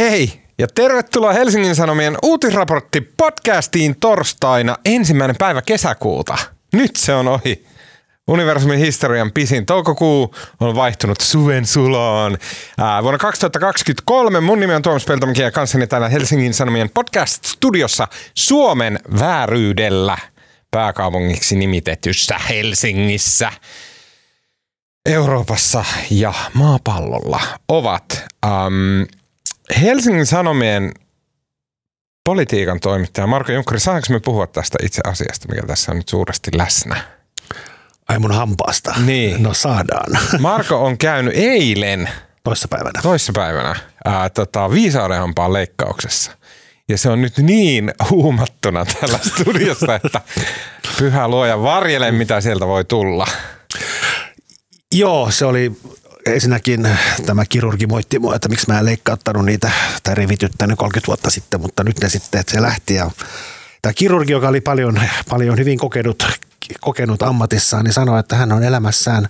Hei ja tervetuloa Helsingin Sanomien uutisraportti podcastiin torstaina ensimmäinen päivä kesäkuuta. Nyt se on ohi. Universumin historian pisin toukokuu on vaihtunut suven sulaan. Ää, vuonna 2023 mun nimi on Tuomas Peltomäki ja kanssani täällä Helsingin Sanomien podcast-studiossa Suomen vääryydellä pääkaupungiksi nimitetyssä Helsingissä. Euroopassa ja maapallolla ovat ähm, Helsingin Sanomien politiikan toimittaja Marko Junkkari. Saanko me puhua tästä itse asiasta, mikä tässä on nyt suuresti läsnä? Ai mun hampaasta. Niin. No saadaan. Marko on käynyt eilen, Toissapäivänä. toissapäivänä, ää, tota, viisaudenhampaan leikkauksessa. Ja se on nyt niin huumattuna tällä studiossa, että pyhä luoja varjele, mitä sieltä voi tulla. Joo, se oli ensinnäkin tämä kirurgi moitti mua, että miksi mä en leikkauttanut niitä tai rivityttänyt 30 vuotta sitten, mutta nyt ne sitten, että se lähti. Ja tämä kirurgi, joka oli paljon, paljon hyvin kokenut, kokenut ammatissaan, niin sanoi, että hän on elämässään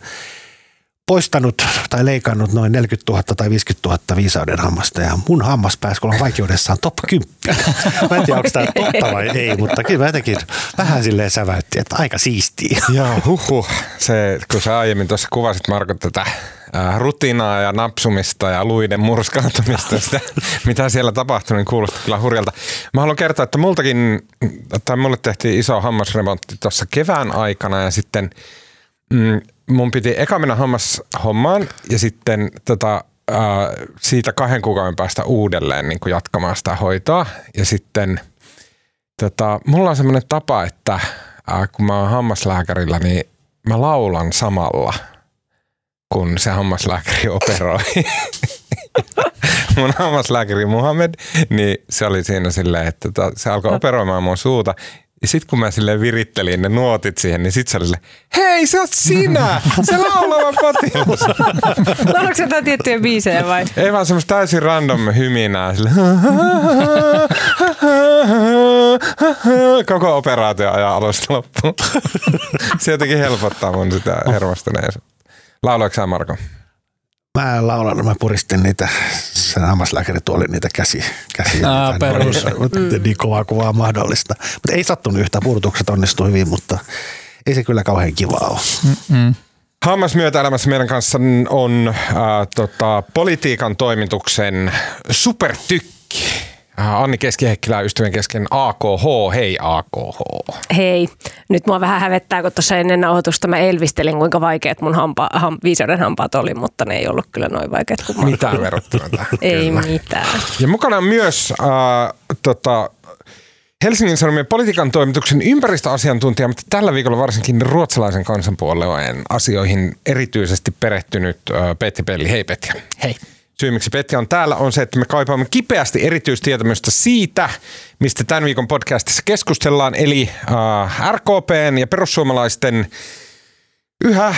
poistanut tai leikannut noin 40 000 tai 50 000 viisauden hammasta ja mun hammas pääsi olla vaikeudessaan top 10. Mä en tiedä, onko tämä totta vai ei, mutta kyllä mä jotenkin vähän silleen säväytti, että aika siistiä. Joo, huhu. Se, kun sä aiemmin tuossa kuvasit Marko tätä rutinaa ja napsumista ja luiden murskautumista, sitä, mitä siellä tapahtui, niin kuulosti kyllä hurjalta. Mä haluan kertoa, että multakin, tai mulle tehtiin iso hammasremontti tuossa kevään aikana ja sitten mm, mun piti eka mennä hammashommaan ja sitten tota, äh, siitä kahden kuukauden päästä uudelleen niin kuin jatkamaan sitä hoitoa. Ja sitten tota, mulla on semmoinen tapa, että äh, kun mä oon hammaslääkärillä, niin mä laulan samalla, kun se hammaslääkäri operoi. mun hammaslääkäri Muhammed, niin se oli siinä silleen, että tota, se alkoi operoimaan mun suuta. Ja sit kun mä sille virittelin ne nuotit siihen, niin sit se oli silleen, hei se oot sinä, se laulava potilas. Laulaatko sä jotain tiettyjä biisejä vai? Ei vaan semmoista täysin random hyminää. Sille. Koko operaatio ajan alusta loppuun. Se jotenkin helpottaa mun sitä hermostuneisuutta. Lauloiko sä Marko? Mä en laulannut, mä puristin niitä, sen hammaslääkärituolin niitä käsi, käsiä. Aa, ne perus. oli. Niin kovaa kuvaa mahdollista. Mutta ei sattunut yhtään, puudutukset onnistui hyvin, mutta ei se kyllä kauhean kivaa ole. Mm. Hammasmyötäelämässä meidän kanssa on äh, tota, politiikan toimituksen supertykki. Äh, Anni Keskiheikkilä ystävien kesken AKH. Hei AKH. Hei, nyt mua vähän hävettää, kun tuossa ennen nauhoitusta mä elvistelin, kuinka vaikeat mun hampa, ham, viisauden hampaat oli, mutta ne ei ollut kyllä noin vaikeat kuin. Mitään verrattuna tähän. Ei Kyllä. mitään. Ja mukana on myös äh, tota, Helsingin Sanomien politiikan toimituksen ympäristöasiantuntija, mutta tällä viikolla varsinkin ruotsalaisen kansanpuolueen asioihin erityisesti perehtynyt äh, Petri Pelli. Hei Petri. Hei. Syy, miksi Petri on täällä, on se, että me kaipaamme kipeästi erityistietämystä siitä, mistä tämän viikon podcastissa keskustellaan, eli äh, RKPn ja perussuomalaisten yhä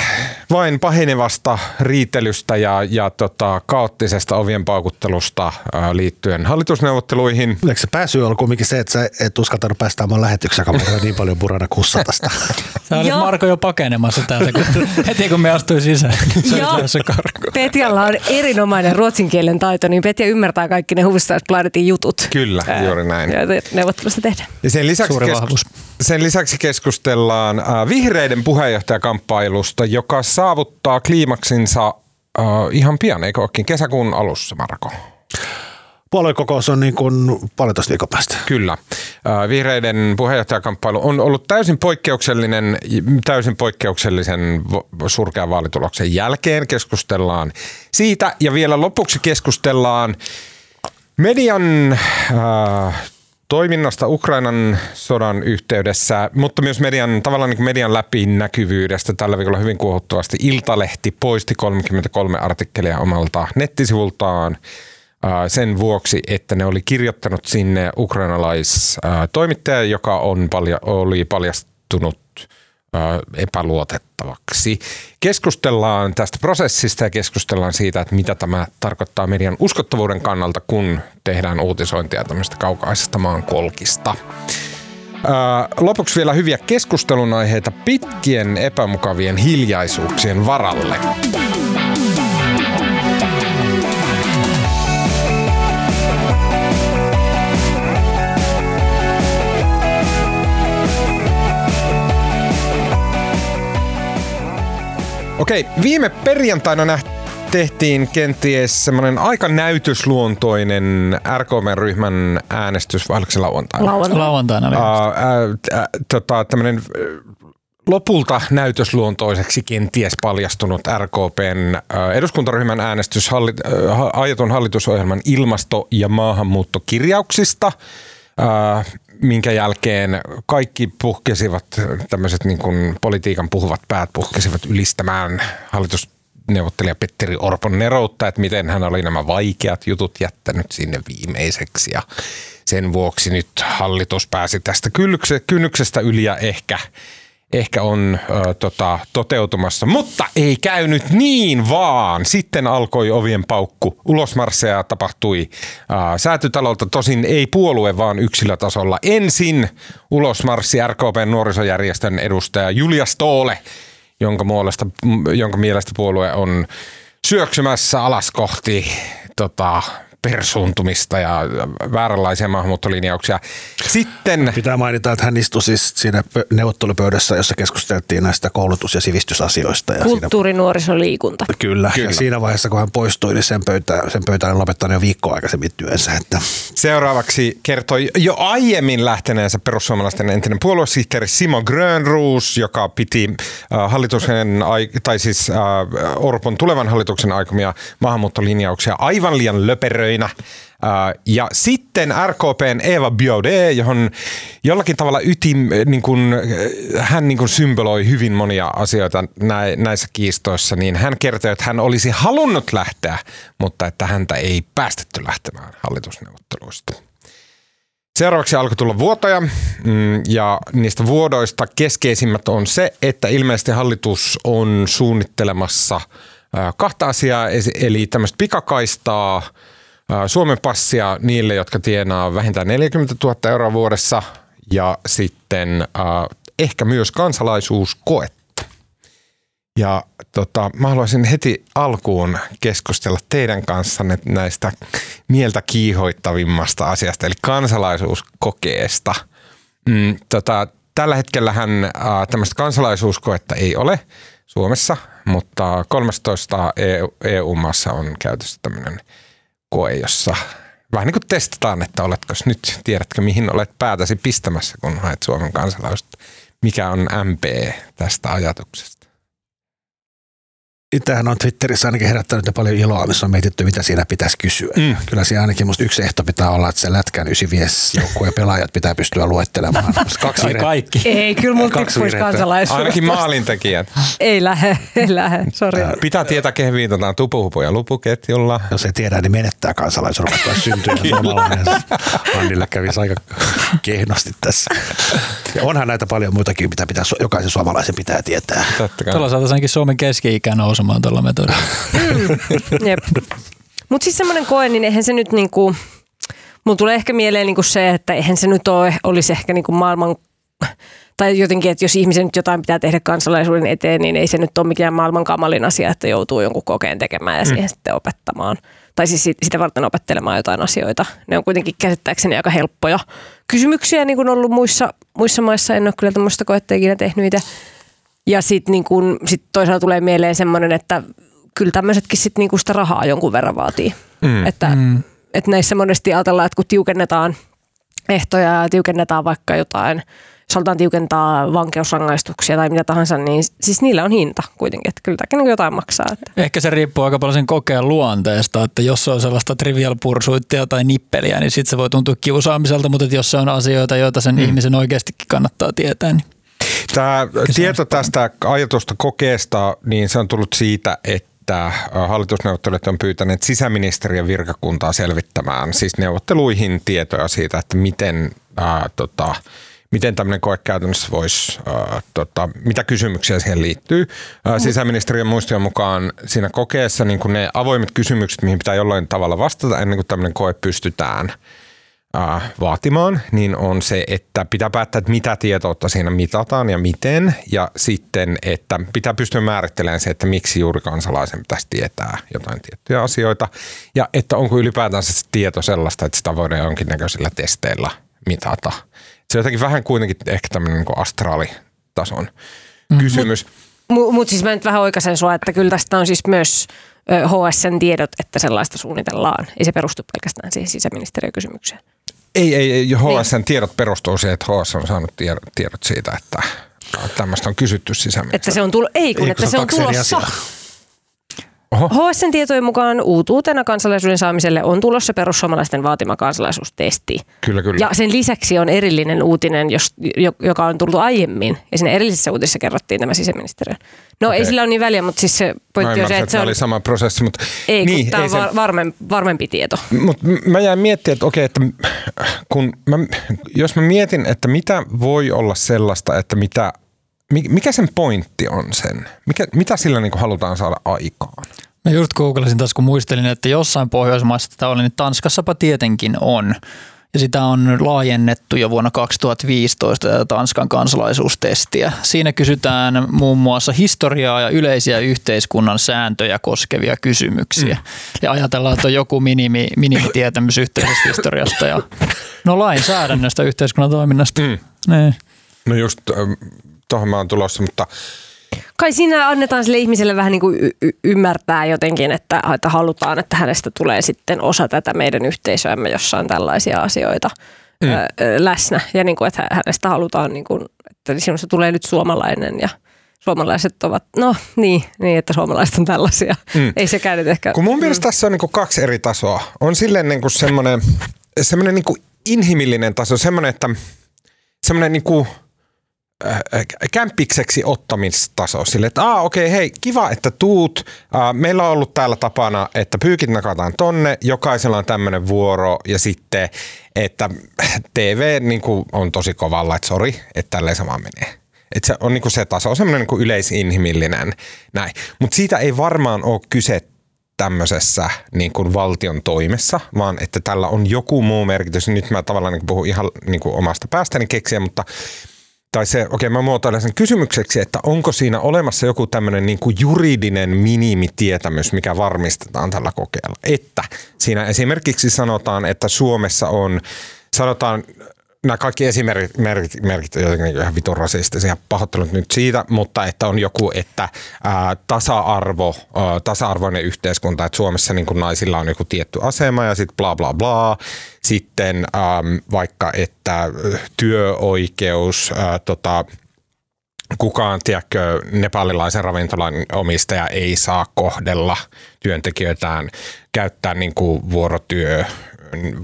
vain pahenevasta riitelystä ja, ja tota, kaoottisesta ovien paukuttelusta äh, liittyen hallitusneuvotteluihin. Eikö se pääsy ollut kumminkin se, että sä et uskaltanut päästä kun meillä on niin paljon purana kussatasta. Sä olit. Marko jo pakenemassa täältä, kun, heti kun me astuin sisään. Karkuun. Petjalla on erinomainen ruotsin kielen taito, niin Petja ymmärtää kaikki ne Hufvudstadsbladetin jutut. Kyllä, juuri näin. Joita neuvottelusta tehdään. Ja sen lisäksi, Suuri vahvuus. sen lisäksi keskustellaan äh, vihreiden puheenjohtajakamppailusta, joka saavuttaa kliimaksinsa äh, ihan pian, eikö olekin kesäkuun alussa, Marko? Puoluekokous on niin kuin puolitoista viikon päästä. Kyllä. Äh, Vihreiden puheenjohtajakamppailu on ollut täysin poikkeuksellinen, täysin poikkeuksellisen surkean vaalituloksen jälkeen. Keskustellaan siitä ja vielä lopuksi keskustellaan median äh, toiminnasta Ukrainan sodan yhteydessä, mutta myös median, tavallaan niin median läpinäkyvyydestä. Tällä viikolla hyvin kuohuttavasti Iltalehti poisti 33 artikkelia omalta nettisivultaan sen vuoksi, että ne oli kirjoittanut sinne ukrainalaistoimittaja, joka on palja, oli paljastunut epäluotettavaksi. Keskustellaan tästä prosessista ja keskustellaan siitä, että mitä tämä tarkoittaa median uskottavuuden kannalta, kun tehdään uutisointia tämmöistä kaukaisesta maankolkista. Lopuksi vielä hyviä keskustelun aiheita pitkien epämukavien hiljaisuuksien varalle. Okei, viime perjantaina näht, tehtiin kenties semmoinen aika näytösluontoinen RKM-ryhmän äänestys, vai oliko se lauantaina? Lauantai. Lauantaina oli. Ää, ää, tota, tämmönen, äh, lopulta näytösluontoiseksi kenties paljastunut RKPn eduskuntaryhmän äänestys halli, aiotun hallitusohjelman ilmasto- ja maahanmuuttokirjauksista, minkä jälkeen kaikki puhkesivat, tämmöiset niin kuin politiikan puhuvat päät puhkesivat ylistämään hallitusneuvottelija Petteri Orpon neroutta, että miten hän oli nämä vaikeat jutut jättänyt sinne viimeiseksi. Ja sen vuoksi nyt hallitus pääsi tästä kynnykse- kynnyksestä yli ja ehkä ehkä on ö, tota, toteutumassa, mutta ei käynyt niin vaan. Sitten alkoi ovien paukku. Ulosmarsseja tapahtui ö, säätytalolta, tosin ei puolue, vaan yksilötasolla. Ensin ulosmarssi RKPn nuorisojärjestön edustaja Julia Stoole, jonka, muolesta, jonka mielestä puolue on syöksymässä alas kohti tota, persuuntumista ja vääränlaisia maahanmuuttolinjauksia. Sitten Pitää mainita, että hän istui siis siinä pö- neuvottelupöydässä, jossa keskusteltiin näistä koulutus- ja sivistysasioista. Ja siinä, Kulttuuri, nuoriso, liikunta. kyllä, Kyllä. Ja siinä vaiheessa, kun hän poistui, niin sen pöytään, sen pöytään on lopettanut jo viikkoa aikaisemmin työnsä. Että Seuraavaksi kertoi jo aiemmin lähteneensä perussuomalaisten entinen puoluesihteeri Simo Grönroos, joka piti äh, hallituksen, ai- tai siis äh, Orpon tulevan hallituksen aikomia maahanmuuttolinjauksia aivan liian löperöinä. Äh, ja sitten RKPn Eva Biaudet, johon jollakin tavalla ytim, niin kun, äh, hän niin kun symboloi hyvin monia asioita nä- näissä kiistoissa, niin hän kertoi, että hän olisi halunnut lähteä, mutta että häntä ei päästetty lähtemään hallitusneuvotteluista. Seuraavaksi alkoi tulla vuotoja mm, ja niistä vuodoista keskeisimmät on se, että ilmeisesti hallitus on suunnittelemassa kahta asiaa, eli tämmöistä pikakaistaa, Suomen passia niille, jotka tienaa vähintään 40 000 euroa vuodessa ja sitten ää, ehkä myös kansalaisuuskoetta. Ja tota, mä haluaisin heti alkuun keskustella teidän kanssanne näistä mieltä kiihoittavimmasta asiasta, eli kansalaisuuskokeesta. Mm, tota, tällä hetkellähän äh, tämmöistä kansalaisuuskoetta ei ole Suomessa, mutta 13 EU, EU-maassa on käytössä tämmöinen koe, jossa vähän niin kuin testataan, että oletko nyt, tiedätkö mihin olet päätäsi pistämässä, kun haet Suomen kansalaisuutta. Mikä on MP tästä ajatuksesta? Tämähän on Twitterissä ainakin herättänyt jo paljon iloa, missä on mietitty, mitä siinä pitäisi kysyä. Mm. Kyllä siinä ainakin musta yksi ehto pitää olla, että se lätkän 95 joukkueen pelaajat pitää pystyä luettelemaan. Kaksi, Ai virhe- kaikki. Ei, kyllä mun tippuisi kansalaisuus. Ainakin maalintekijät. Ei lähde, ei lähde, sori. Pitää tietää, kehen viitataan tupuhupu ja lupuketjulla. Jos ei tiedä, niin menettää kansalaisuuden, vaikka olisi syntynyt suomalainen. Annille kävisi aika kehnosti tässä. Ja onhan näitä paljon muitakin, mitä pitää, jokaisen suomalaisen pitää tietää. Totta kai. Tuolla saataisiin ainakin Suomen keski-ikä nousemaan tuolla metodilla. Jep. Mutta siis semmoinen koe, niin eihän se nyt niinku, mun tulee ehkä mieleen niinku se, että eihän se nyt ole, olisi ehkä niinku maailman, tai jotenkin, että jos ihmisen nyt jotain pitää tehdä kansalaisuuden eteen, niin ei se nyt ole mikään maailman kamalin asia, että joutuu jonkun kokeen tekemään ja siihen sitten opettamaan. Tai siis sit- sitä varten opettelemaan jotain asioita. Ne on kuitenkin käsittääkseni aika helppoja kysymyksiä, niin kuin ollut muissa, muissa maissa. En ole kyllä tämmöistä koetta ikinä tehnyt itse. Ja sitten niin kun, sit toisaalta tulee mieleen semmoinen, että kyllä tämmöisetkin sit niin sitä rahaa jonkun verran vaatii. Mm. Että, mm. että näissä monesti ajatellaan, että kun tiukennetaan ehtoja ja tiukennetaan vaikka jotain, jos tiukentaa vankeusrangaistuksia tai mitä tahansa, niin siis niillä on hinta kuitenkin, että kyllä tämäkin niin jotain maksaa. Että. Ehkä se riippuu aika paljon sen kokeen luonteesta, että jos se on sellaista trivial pursuittia tai nippeliä, niin sitten se voi tuntua kiusaamiselta, mutta että jos se on asioita, joita sen mm. ihmisen oikeastikin kannattaa tietää, niin Tämä tieto tästä ajatusta kokeesta, niin se on tullut siitä, että äh, hallitusneuvottelijat on pyytäneet sisäministeriön virkakuntaa selvittämään siis neuvotteluihin tietoja siitä, että miten, ää, tota, miten tämmöinen koe käytännössä voisi, ää, tota, mitä kysymyksiä siihen liittyy. Ää, sisäministeriön muistion mukaan siinä kokeessa niin kun ne avoimet kysymykset, mihin pitää jollain tavalla vastata ennen kuin tämmöinen koe pystytään äh, vaatimaan, niin on se, että pitää päättää, että mitä tietoutta siinä mitataan ja miten, ja sitten, että pitää pystyä määrittelemään se, että miksi juuri kansalaisen pitäisi tietää jotain tiettyjä asioita, ja että onko ylipäätänsä se tieto sellaista, että sitä voidaan jonkinnäköisillä testeillä mitata. Se on jotenkin vähän kuitenkin ehkä tämmöinen niin astraalitason mm. kysymys. Mutta siis mä nyt vähän oikaisen sua, että kyllä tästä on siis myös HSN tiedot, että sellaista suunnitellaan. Ei se perustu pelkästään siihen sisäministeriökysymykseen. Ei, ei, ei Niin. HSN tiedot perustuu siihen, että HS on saanut tiedot, tiedot siitä, että tämmöistä on kysytty Että sisäministeriöstä. se on tullut, ei kun, Ei, että se on kaksi eri tulossa. Asiaa. HSN tietojen mukaan uutuutena kansalaisuuden saamiselle on tulossa perussuomalaisten vaatima kansalaisuustesti. Kyllä, kyllä. Ja sen lisäksi on erillinen uutinen, jos, jo- joka on tullut aiemmin. Ja siinä erillisessä uutisessa kerrottiin tämä sisäministeriön. No okay. ei sillä ole niin väliä, mutta siis se pointti on se, että se on... oli sama prosessi, mutta Ei, kun niin, tämä ei on se, var, varmem, varmempi tieto. Mutta mä jäin miettimään, että okei, että kun mä, jos mä mietin, että mitä voi olla sellaista, että mitä, mi- mikä sen pointti on sen? Mikä, mitä sillä niin halutaan saada aikaan? Mä just googlasin tässä, kun muistelin, että jossain Pohjoismaissa tätä oli, niin Tanskassapa tietenkin on. Ja sitä on laajennettu jo vuonna 2015 tätä Tanskan kansalaisuustestiä. Siinä kysytään muun muassa historiaa ja yleisiä yhteiskunnan sääntöjä koskevia kysymyksiä. Mm. Ja ajatellaan, että on joku minimi, minimitietämys yhteisestä historiasta ja no lainsäädännöstä yhteiskunnan toiminnasta. Mm. Niin. No just ähm, tuohon mä oon tulossa, mutta Kai siinä annetaan sille ihmiselle vähän niin kuin y- y- ymmärtää jotenkin, että, että halutaan, että hänestä tulee sitten osa tätä meidän yhteisöämme, jossa on tällaisia asioita mm. ö, läsnä. Ja niin kuin, että hä- hänestä halutaan, niin kuin, että sinusta tulee nyt suomalainen ja suomalaiset ovat, no niin, niin että suomalaiset on tällaisia. Mm. Ei sekään nyt ehkä... kun mun mielestä tässä on niin kaksi eri tasoa. On silleen niin semmoinen, semmoinen niin inhimillinen taso, semmoinen, että semmoinen niin kuin, kämppikseksi ottamistaso. Sille, että aa okei, okay, hei, kiva, että tuut. Äh, meillä on ollut täällä tapana, että pyykit nakataan tonne, jokaisella on tämmöinen vuoro ja sitten, että TV niin kuin, on tosi kovalla, että sori, että tälleen vaan menee. Et se on niinku se taso, semmoinen niinku yleisinhimillinen näin. Mutta siitä ei varmaan ole kyse tämmöisessä niin kuin valtion toimessa, vaan että tällä on joku muu merkitys. Nyt mä tavallaan niin puhun ihan niin kuin omasta päästäni keksiä, mutta tai se, okei mä muotoilen sen kysymykseksi, että onko siinä olemassa joku tämmöinen niin kuin juridinen minimitietämys, mikä varmistetaan tällä kokeella. Että siinä esimerkiksi sanotaan, että Suomessa on, sanotaan, nämä kaikki esimerkit merkit, jotenkin ihan vitun rasistisia, pahoittelut nyt siitä, mutta että on joku, että ää, tasa-arvo, ää, tasa-arvoinen yhteiskunta, että Suomessa niin naisilla on joku tietty asema ja sitten bla bla bla. Sitten äm, vaikka, että työoikeus, ää, tota, kukaan, tiedätkö, nepalilaisen ravintolan omistaja ei saa kohdella työntekijöitään, käyttää niin kuin vuorotyö,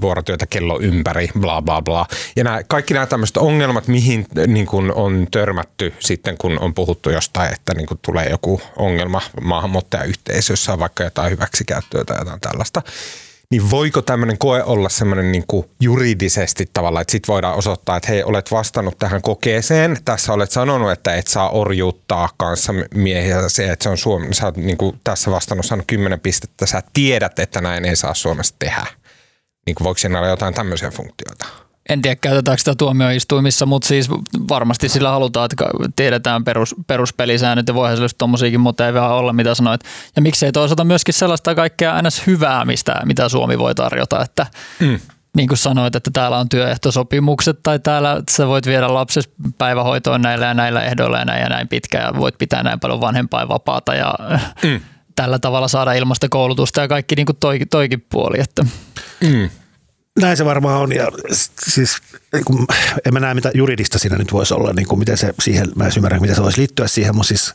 vuorotyötä kello ympäri, bla bla bla. Ja nämä, kaikki nämä tämmöiset ongelmat, mihin niin kuin on törmätty sitten, kun on puhuttu jostain, että niin kuin tulee joku ongelma maahanmuuttajayhteisössä, vaikka jotain hyväksikäyttöä tai jotain tällaista, niin voiko tämmöinen koe olla semmoinen niin juridisesti tavalla, että sit voidaan osoittaa, että hei, olet vastannut tähän kokeeseen, tässä olet sanonut, että et saa orjuuttaa kanssa miehiä, se, että se on Suomi, sä oot niin kuin tässä vastannut saanut 10 pistettä, sä tiedät, että näin ei saa Suomessa tehdä. Niin kuin voiko siinä olla jotain tämmöisiä funktioita? En tiedä, käytetäänkö sitä tuomioistuimissa, mutta siis varmasti sillä halutaan, että tiedetään perus, peruspelisäännöt ja voihan sillä tuommoisiakin motiiveja olla, mitä sanoit. Ja miksei toisaalta myöskin sellaista kaikkea ns. hyvää, mistä, mitä Suomi voi tarjota, että mm. niin kuin sanoit, että täällä on työehtosopimukset tai täällä sä voit viedä lapsesi päivähoitoon näillä ja näillä ehdoilla ja näin ja näin pitkään ja voit pitää näin paljon vanhempainvapaata ja mm. tällä tavalla saada ilmasta koulutusta ja kaikki niin kuin toi, toikin puoli. Että. Mm. Näin se varmaan on. Ja siis niin kun, en mä näe mitä juridista siinä nyt voisi olla, niin kuin miten se siihen, mä en ymmärrä miten se voisi liittyä siihen, mutta siis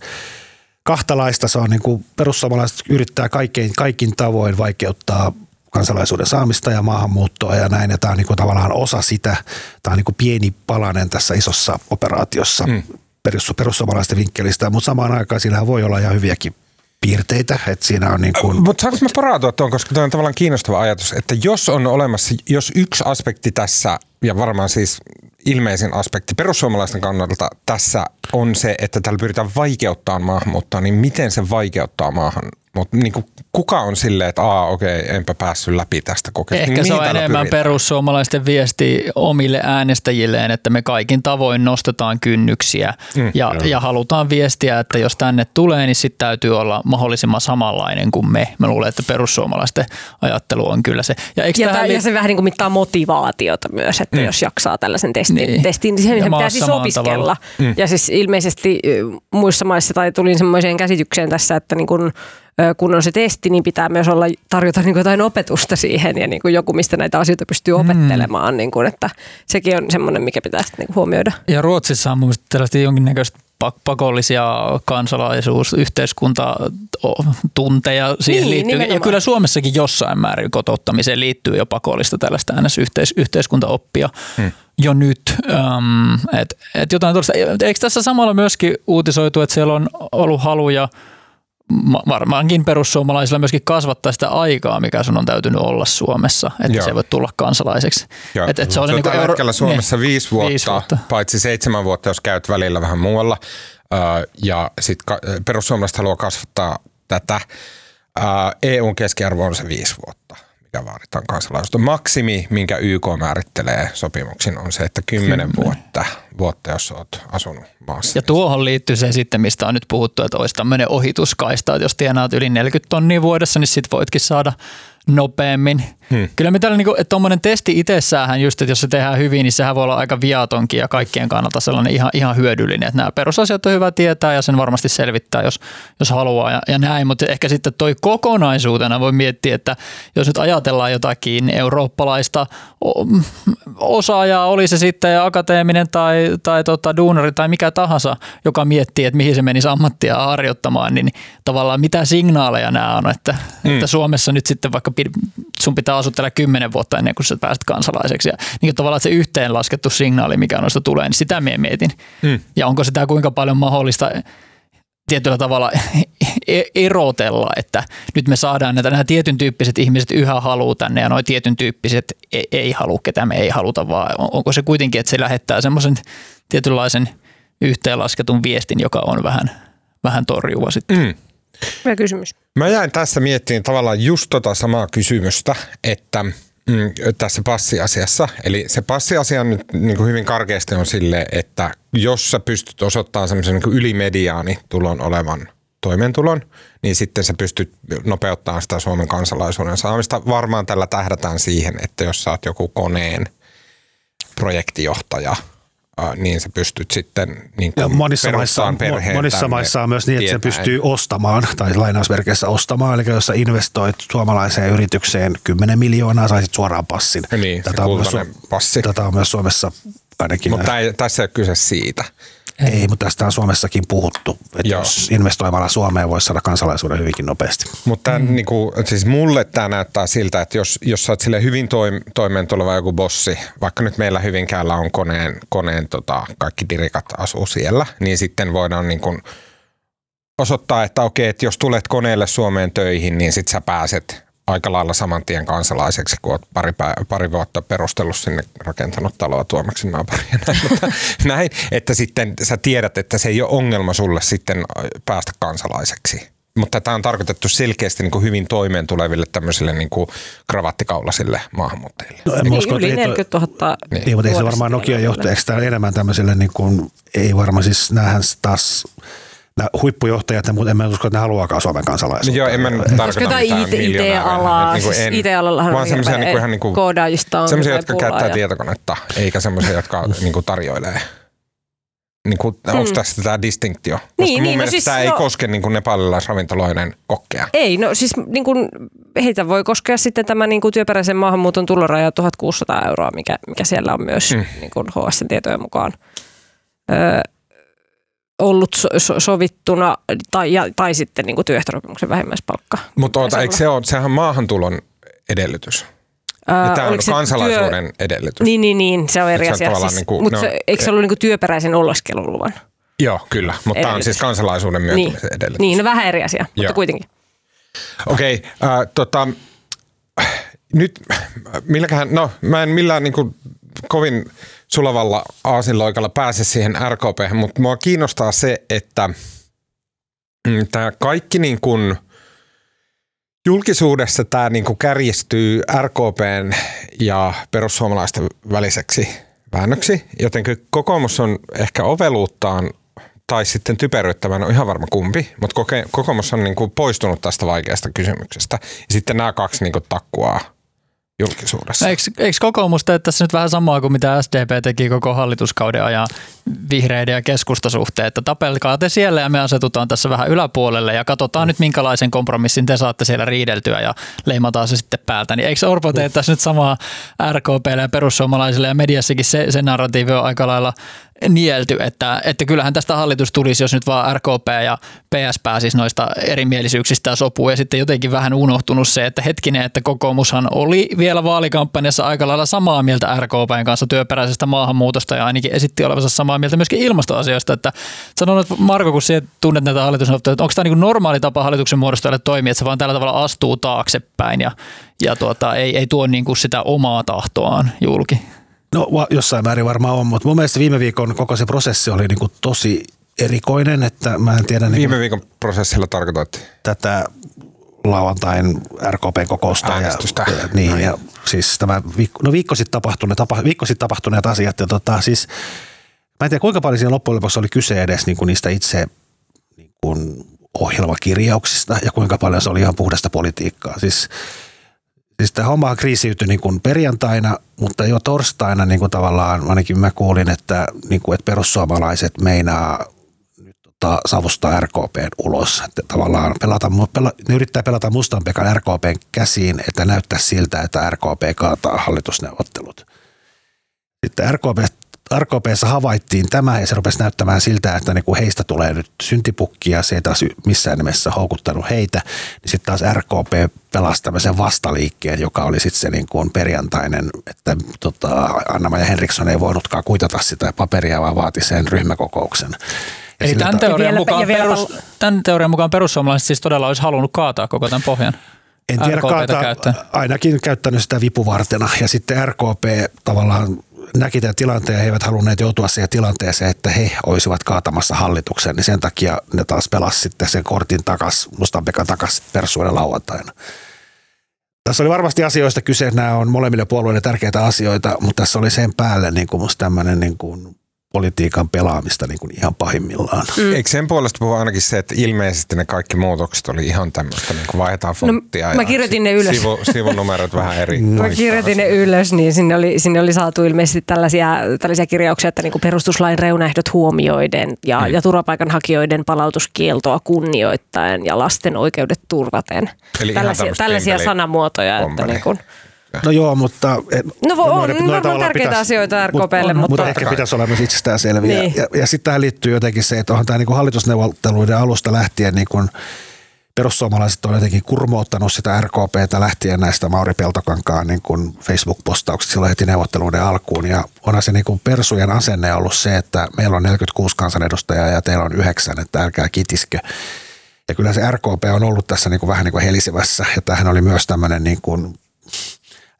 kahtalaista se on niin kuin perussuomalaiset yrittää kaikkein, kaikin tavoin vaikeuttaa kansalaisuuden saamista ja maahanmuuttoa ja näin, ja tämä on niin kuin tavallaan osa sitä, tämä on niin kuin pieni palanen tässä isossa operaatiossa mm. perus, perussuomalaisten vinkkelistä, mutta samaan aikaan siinä voi olla ihan hyviäkin piirteitä, että siinä on niin kuin, Mutta saanko mä porautua tuon, koska tämä on tavallaan kiinnostava ajatus, että jos on olemassa, jos yksi aspekti tässä, ja varmaan siis ilmeisin aspekti perussuomalaisten kannalta tässä on se, että täällä pyritään vaikeuttaa maahanmuuttoa, niin miten se vaikeuttaa maahan mutta niin kuin, kuka on silleen, että aa okei, okay, enpä päässyt läpi tästä kokeesta. Ehkä niin se on enemmän pyritään? perussuomalaisten viesti omille äänestäjilleen, että me kaikin tavoin nostetaan kynnyksiä mm, ja, ja halutaan viestiä, että jos tänne tulee, niin sitten täytyy olla mahdollisimman samanlainen kuin me. Mä luulen, että perussuomalaisten ajattelu on kyllä se. Ja, eikö Ja, li- ja se vähän niin kuin mittaa motivaatiota myös, että mm. jos jaksaa tällaisen testin, Niin. niin. testin niin sen pitää maassa siis opiskella. Mm. Ja siis ilmeisesti muissa maissa, tai tulin semmoiseen käsitykseen tässä, että niin kun, kun on se testi, niin pitää myös olla, tarjota niin jotain opetusta siihen ja niin kuin joku, mistä näitä asioita pystyy opettelemaan. Niin kuin, että sekin on semmoinen, mikä pitää sitten niin kuin huomioida. Ja Ruotsissa on mun mielestä tällaista jonkinnäköistä pakollisia kansalaisuus, yhteiskunta, o- tunteja siihen Niin, liittyy. Ja nimenomaan. kyllä Suomessakin jossain määrin kotouttamiseen liittyy jo pakollista tällaista. Yhteis- yhteiskuntaoppia hmm. jo nyt. Um, et, et jotain tuollaista. Eikö tässä samalla myöskin uutisoitu, että siellä on ollut haluja varmaankin perussuomalaisilla myöskin kasvattaa sitä aikaa, mikä sun on täytynyt olla Suomessa, että Joo. se voi tulla kansalaiseksi. Joo. Et, et se on, niinku tällä euro- hetkellä Suomessa niin, viisi, vuotta, viisi vuotta. paitsi seitsemän vuotta, jos käyt välillä vähän muualla. Ja sitten perussuomalaiset haluaa kasvattaa tätä. EUn keskiarvo on se viisi vuotta, mikä vaaditaan kansalaisuutta. Maksimi, minkä YK määrittelee sopimuksin, on se, että kymmenen vuotta, vuotta, jos olet asunut maassa. Ja tuohon liittyy se sitten, mistä on nyt puhuttu, että olisi tämmöinen ohituskaista, että jos tienaat yli 40 tonnia vuodessa, niin sit voitkin saada nopeammin. Hmm. Kyllä me tällä, niinku, että tuommoinen testi itsessään just, että jos se tehdään hyvin, niin sehän voi olla aika viatonkin ja kaikkien kannalta sellainen ihan, ihan hyödyllinen. Että nämä perusasiat on hyvä tietää ja sen varmasti selvittää, jos, jos haluaa ja, ja näin. Mutta ehkä sitten toi kokonaisuutena voi miettiä, että jos nyt ajatellaan jotakin eurooppalaista osaajaa, oli se sitten akateeminen tai, tai tota, duunari tai mikä tahansa, joka miettii, että mihin se menisi ammattia harjoittamaan, niin tavallaan mitä signaaleja nämä on, että, mm. että Suomessa nyt sitten vaikka sun pitää asua täällä kymmenen vuotta ennen kuin sä pääset kansalaiseksi. Ja niin tavallaan se yhteenlaskettu signaali, mikä noista tulee, niin sitä minä mietin. Mm. Ja onko sitä kuinka paljon mahdollista tietyllä tavalla e- erotella, että nyt me saadaan näitä, nämä tietyn tyyppiset ihmiset yhä haluaa tänne ja nuo tietyn tyyppiset ei, ei halua, ketä me ei haluta, vaan on- onko se kuitenkin, että se lähettää semmoisen tietynlaisen yhteenlasketun viestin, joka on vähän, vähän torjuva sitten. Mm. Hyvä kysymys. Mä jäin tässä miettimään tavallaan just tota samaa kysymystä, että mm, tässä passiasiassa. Eli se passiasia nyt niin kuin hyvin karkeasti on sille, että jos sä pystyt osoittamaan semmoisen niin ylimediaani tulon olevan toimeentulon, niin sitten sä pystyt nopeuttamaan sitä Suomen kansalaisuuden saamista. Varmaan tällä tähdätään siihen, että jos sä oot joku koneen projektijohtaja, niin sä pystyt sitten niin Ja monissa maissa, perheen monissa maissa on myös niin, että se pystyy ostamaan, tai lainausmerkeissä ostamaan, eli jos sä investoit suomalaiseen yritykseen 10 miljoonaa, saisit suoraan passin. Niin, tätä, on myös, passi. tätä on myös Suomessa ainakin. Mutta tässä ei ole kyse siitä. Ei, mutta tästä on Suomessakin puhuttu, että Joo. jos investoimalla Suomeen voisi saada kansalaisuuden hyvinkin nopeasti. Mutta mm. niinku, siis mulle tämä näyttää siltä, että jos, jos sä oot sille hyvin toim, toimeentuleva joku bossi, vaikka nyt meillä Hyvinkäällä on koneen, koneen tota, kaikki dirikat asuu siellä, niin sitten voidaan niinku osoittaa, että okei, että jos tulet koneelle Suomeen töihin, niin sit sä pääset aika lailla saman tien kansalaiseksi, kun oot pari, pä- pari vuotta perustellut sinne rakentanut taloa Tuomaksen naapuriin. Näin, mutta näin, että sitten sä tiedät, että se ei ole ongelma sulle sitten päästä kansalaiseksi. Mutta tämä on tarkoitettu selkeästi niin kuin hyvin toimeen tuleville tämmöisille niin kuin kravattikaulasille maahanmuuttajille. No, en Niin, usko, yli että ei toi- 40 000 Niin. Niin, mutta ei se varmaan Nokia johtajaksi tämä enemmän tämmöiselle, niin kuin, ei varmaan siis näähän taas nämä huippujohtajat, mutta en mä usko, että ne haluaakaan Suomen kansalaisuutta. Joo, en mä tarkoita mitään IT. IT-alaa, Niin kuin siis en- IT-alallahan vaan on semmoisia hirveä niin ihan niin kuin, koodaajista on semmoisia, jotka käyttää ja- tietokonetta, eikä semmoisia, jotka niin kuin tarjoilee. Niin kuin, onko tässä tämä distinktio? Koska Hmm. Niin, mun niin, no mielestä siis tämä ei no- koske niin kuin nepalilaisravintoloiden kokkeja. Ei, no siis niin kuin, heitä voi koskea sitten tämä niin kuin työperäisen maahanmuuton tuloraja 1600 euroa, mikä, mikä siellä on myös mm. niin kuin HSN tietojen mukaan ö, ollut so, so, sovittuna tai, ja, tai sitten niin kuin työehtosopimuksen vähimmäispalkka. Mutta oota, eikö se ole, sehän on maahantulon edellytys. Ja tämä on kansalaisuuden edellytys. Niin, niin, niin, se on eri asia. Siis, niin kuin- mutta no, se, eikö se ollut niin työperäisen oleskeluluvan? Joo, kyllä. Mutta tämä on siis kansalaisuuden Niin, myöntämisen edellytys. niin, no vähän eri asia, Joo. mutta kuitenkin. Okei, äh, tota, nyt milläköhän, no mä en millään niin kuin, kovin sulavalla aasinloikalla pääse siihen RKP, mutta mua kiinnostaa se, että mm, tämä kaikki niin kuin, julkisuudessa tämä niinku kärjistyy RKPn ja perussuomalaisten väliseksi väännöksi, joten kokoomus on ehkä oveluuttaan tai sitten typeryyttävän on ihan varma kumpi, mutta koke, kokoomus on niinku poistunut tästä vaikeasta kysymyksestä. Ja sitten nämä kaksi niinku takkuaa julkisuudessa. Eikö, eikö kokoomus tee tässä nyt vähän samaa kuin mitä SDP teki koko hallituskauden ajan vihreiden ja keskustasuhteen, että tapelkaa te siellä ja me asetutaan tässä vähän yläpuolelle ja katsotaan mm. nyt minkälaisen kompromissin te saatte siellä riideltyä ja leimataan se sitten päältä. Niin eikö Orpo tee tässä nyt samaa RKPlle ja perussuomalaisille ja mediassakin se, se narratiivi on aika lailla nielty, että, että kyllähän tästä hallitus tulisi, jos nyt vaan RKP ja PS pääsisi noista erimielisyyksistä ja sopuun ja sitten jotenkin vähän unohtunut se, että hetkinen, että kokoomushan oli vielä vaalikampanjassa aika lailla samaa mieltä RKPn kanssa työperäisestä maahanmuutosta ja ainakin esitti olevansa samaa mieltä myöskin ilmastoasioista, että sanon, että Marko, kun sinä tunnet näitä hallitusneuvotteluja, onko tämä niin normaali tapa hallituksen muodostajalle toimia, että se vaan tällä tavalla astuu taaksepäin ja, ja tuota, ei, ei tuo niin kuin sitä omaa tahtoaan julki? No jossain määrin varmaan on, mutta mun mielestä viime viikon koko se prosessi oli niin kuin tosi erikoinen, että mä en tiedä... Niin viime viikon prosessilla tarkoitat? Tätä lauantain RKP-kokousta. Äänestystä. Ja, ja, niin, ja siis tämä viikko, no viikko sitten tapahtuneet, tapa, viikko sitten tapahtuneet asiat. Ja tota, siis, mä en tiedä kuinka paljon siinä loppujen lopuksi oli kyse edes niin kuin niistä itse niin kuin ohjelmakirjauksista ja kuinka paljon se oli ihan puhdasta politiikkaa. Siis Siis tämä homma kriisiytyi niin kuin perjantaina, mutta jo torstaina niin kuin tavallaan ainakin mä kuulin, että, niin kuin, että perussuomalaiset meinaa nyt tota, savustaa ulos. Että tavallaan pelata, pela, ne yrittää pelata Mustanpekan RKPn käsiin, että näyttää siltä, että RKP kaataa hallitusneuvottelut. Sitten RKP RKPssä havaittiin tämä ja se rupesi näyttämään siltä, että niin kuin heistä tulee nyt syntipukki ja se ei taas missään nimessä houkuttanut heitä. Niin sitten taas RKP pelasi tämmöisen vastaliikkeen, joka oli sitten se niin kuin perjantainen, että tota, Anna-Maja Henriksson ei voinutkaan kuitata sitä paperia, vaan vaati sen ryhmäkokouksen. Ja Eli tämän teorian, mukaan perus, tämän teorian mukaan perussuomalaiset siis todella olisi halunnut kaataa koko tämän pohjan? En tiedä, kaataa, ainakin käyttänyt sitä vipuvartena. Ja sitten RKP tavallaan näki tämän tilanteen ja he eivät halunneet joutua siihen tilanteeseen, että he olisivat kaatamassa hallituksen, niin sen takia ne taas pelasi sitten sen kortin takas, Mustanpekan takas persuuden lauantaina. Tässä oli varmasti asioista kyse, nämä on molemmille puolueille tärkeitä asioita, mutta tässä oli sen päälle niin kuin musta tämmöinen niin kuin politiikan pelaamista niin kuin ihan pahimmillaan. Mm. Eikö sen puolesta puhua ainakin se, että ilmeisesti ne kaikki muutokset oli ihan tämmöistä, niin kuin vaihdetaan no, fonttia no, mä kirjoitin ne ylös. Sivu, sivunumerot vähän eri. mä kirjoitin ne ylös, niin sinne oli, sinne oli saatu ilmeisesti tällaisia, tällaisia kirjauksia, että niin kuin perustuslain reunaehdot huomioiden ja, mm. ja turvapaikanhakijoiden palautuskieltoa kunnioittaen ja lasten oikeudet turvaten. Eli tällaisia, tällaisia sanamuotoja. Että niin kuin, No joo, mutta... No on, noiden, noiden on tärkeitä pitäisi, asioita RKPlle, mutta... Mutta ehkä pitäisi olla myös itsestäänselviä. Niin. Ja, ja sitten tähän liittyy jotenkin se, että onhan tämä niin hallitusneuvotteluiden alusta lähtien niin kuin perussuomalaiset on jotenkin kurmouttanut sitä RKPtä lähtien näistä Mauri Peltokankaan niin kuin Facebook-postauksista silloin heti neuvotteluiden alkuun. Ja onhan se niin kuin persujen asenne ollut se, että meillä on 46 kansanedustajaa ja teillä on yhdeksän, että älkää kitiskö. Ja kyllä se RKP on ollut tässä niin kuin vähän niin kuin helisevässä. Ja tämähän oli myös tämmöinen niin kuin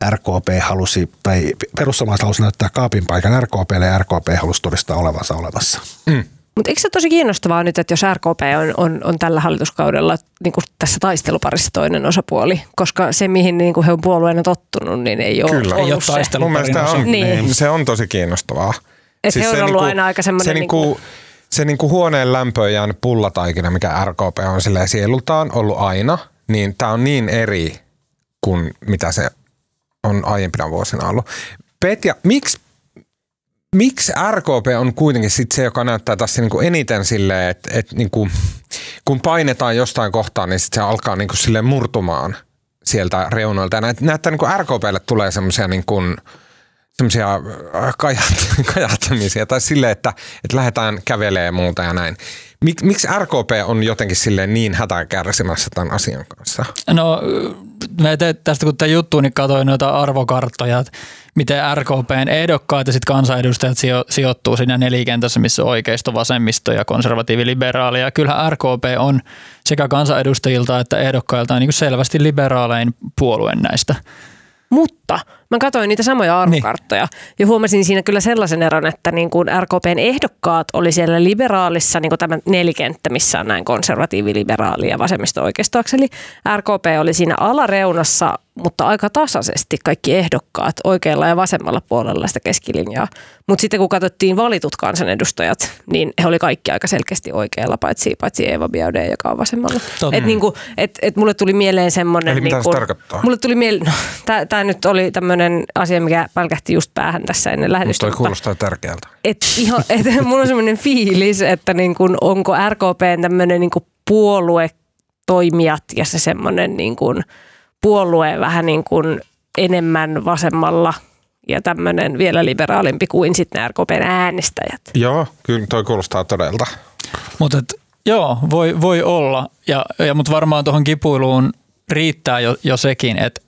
RKP halusi, tai perussuomalaiset halusi näyttää kaapin paikan RKPlle ja RKP halusi todistaa olevansa olemassa. Mm. Mutta eikö se tosi kiinnostavaa nyt, että jos RKP on, on, on tällä hallituskaudella niin kuin tässä taisteluparissa toinen osapuoli, koska se, mihin niin kuin he on puolueena tottunut, niin ei ole Kyllä. ollut ei ole se. Mun mielestä on, niin. se on tosi kiinnostavaa. Että siis he on ollut niinku, aina aika semmoinen... Se, niinku, niinku, se niinku huoneen lämpöön jäänyt pullataikina, mikä RKP on sielultaan ollut aina, niin tämä on niin eri kuin mitä se on aiempina vuosina ollut. Petja, miksi miksi RKP on kuitenkin sit se, joka näyttää tässä niinku eniten silleen, että et niinku, kun painetaan jostain kohtaa, niin sit se alkaa niinku silleen murtumaan sieltä reunoilta. Ja näyttää niinku RKPlle tulee semmoisia niinku, semmoisia äh, kajahtamisia tai silleen, että, että lähdetään kävelee muuta ja näin. Mik, miksi RKP on jotenkin silleen niin hätää kärsimässä tämän asian kanssa? No mä tein tästä kun tämä juttu, niin katsoin noita arvokarttoja, että miten RKPn ehdokkaat ja sitten kansanedustajat sijo, sijoittuu siinä nelikentässä, missä on oikeisto, vasemmisto ja konservatiivi liberaali. Ja kyllähän RKP on sekä kansanedustajilta että ehdokkailta niin selvästi liberaalein puolue näistä. Mutta Mä katsoin niitä samoja arvokarttoja niin. ja huomasin siinä kyllä sellaisen eron, että niin kuin RKPn ehdokkaat oli siellä liberaalissa niin kuin tämä nelikenttä, missä on näin konservatiivi, liberaali ja vasemmisto-oikeistoakseli. RKP oli siinä alareunassa mutta aika tasaisesti kaikki ehdokkaat oikealla ja vasemmalla puolella sitä keskilinjaa. Mutta sitten kun katsottiin valitut kansanedustajat, niin he oli kaikki aika selkeästi oikealla, paitsi, paitsi Eeva Biaudet, joka on vasemmalla. Et niinku, et, et mulle tuli mieleen semmoinen... Eli mitä niinku, se tarkoittaa? Mulle tuli mieleen, no, tämä nyt oli tämmöinen asia, mikä pälkähti just päähän tässä ennen lähetystä. Mutta toi kuulostaa tärkeältä. Et ihan, et, mulla on semmoinen fiilis, että niinku, onko RKP tämmöinen niinku puolue toimijat ja se semmoinen niin kuin, puolue vähän niin kuin enemmän vasemmalla ja tämmöinen vielä liberaalimpi kuin sitten RKPn äänestäjät. Joo, kyllä toi kuulostaa todelta. Mutta joo, voi, voi olla, ja, ja, mutta varmaan tuohon kipuiluun riittää jo, jo sekin, että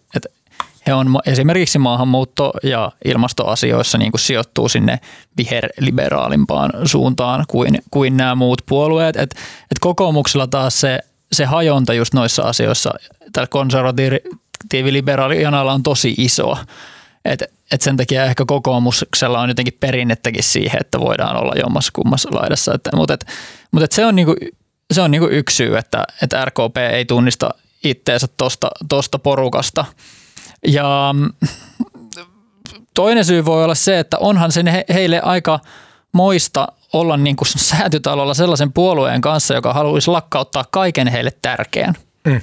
he on esimerkiksi maahanmuutto- ja ilmastoasioissa niin kuin sijoittuu sinne viherliberaalimpaan suuntaan kuin, kuin nämä muut puolueet. Et, et kokoomuksella taas se, se hajonta just noissa asioissa tällä konservatiiviliberaalijanalla on tosi iso. Et, et sen takia ehkä kokoomuksella on jotenkin perinnettäkin siihen, että voidaan olla jommassa kummassa laidassa. Mutta et, mut et se on, niinku, se on niinku yksi syy, että et RKP ei tunnista itteensä tosta, tosta porukasta. Ja toinen syy voi olla se, että onhan se heille aika moista olla niin kuin säätytalolla sellaisen puolueen kanssa, joka haluaisi lakkauttaa kaiken heille tärkeän. Mm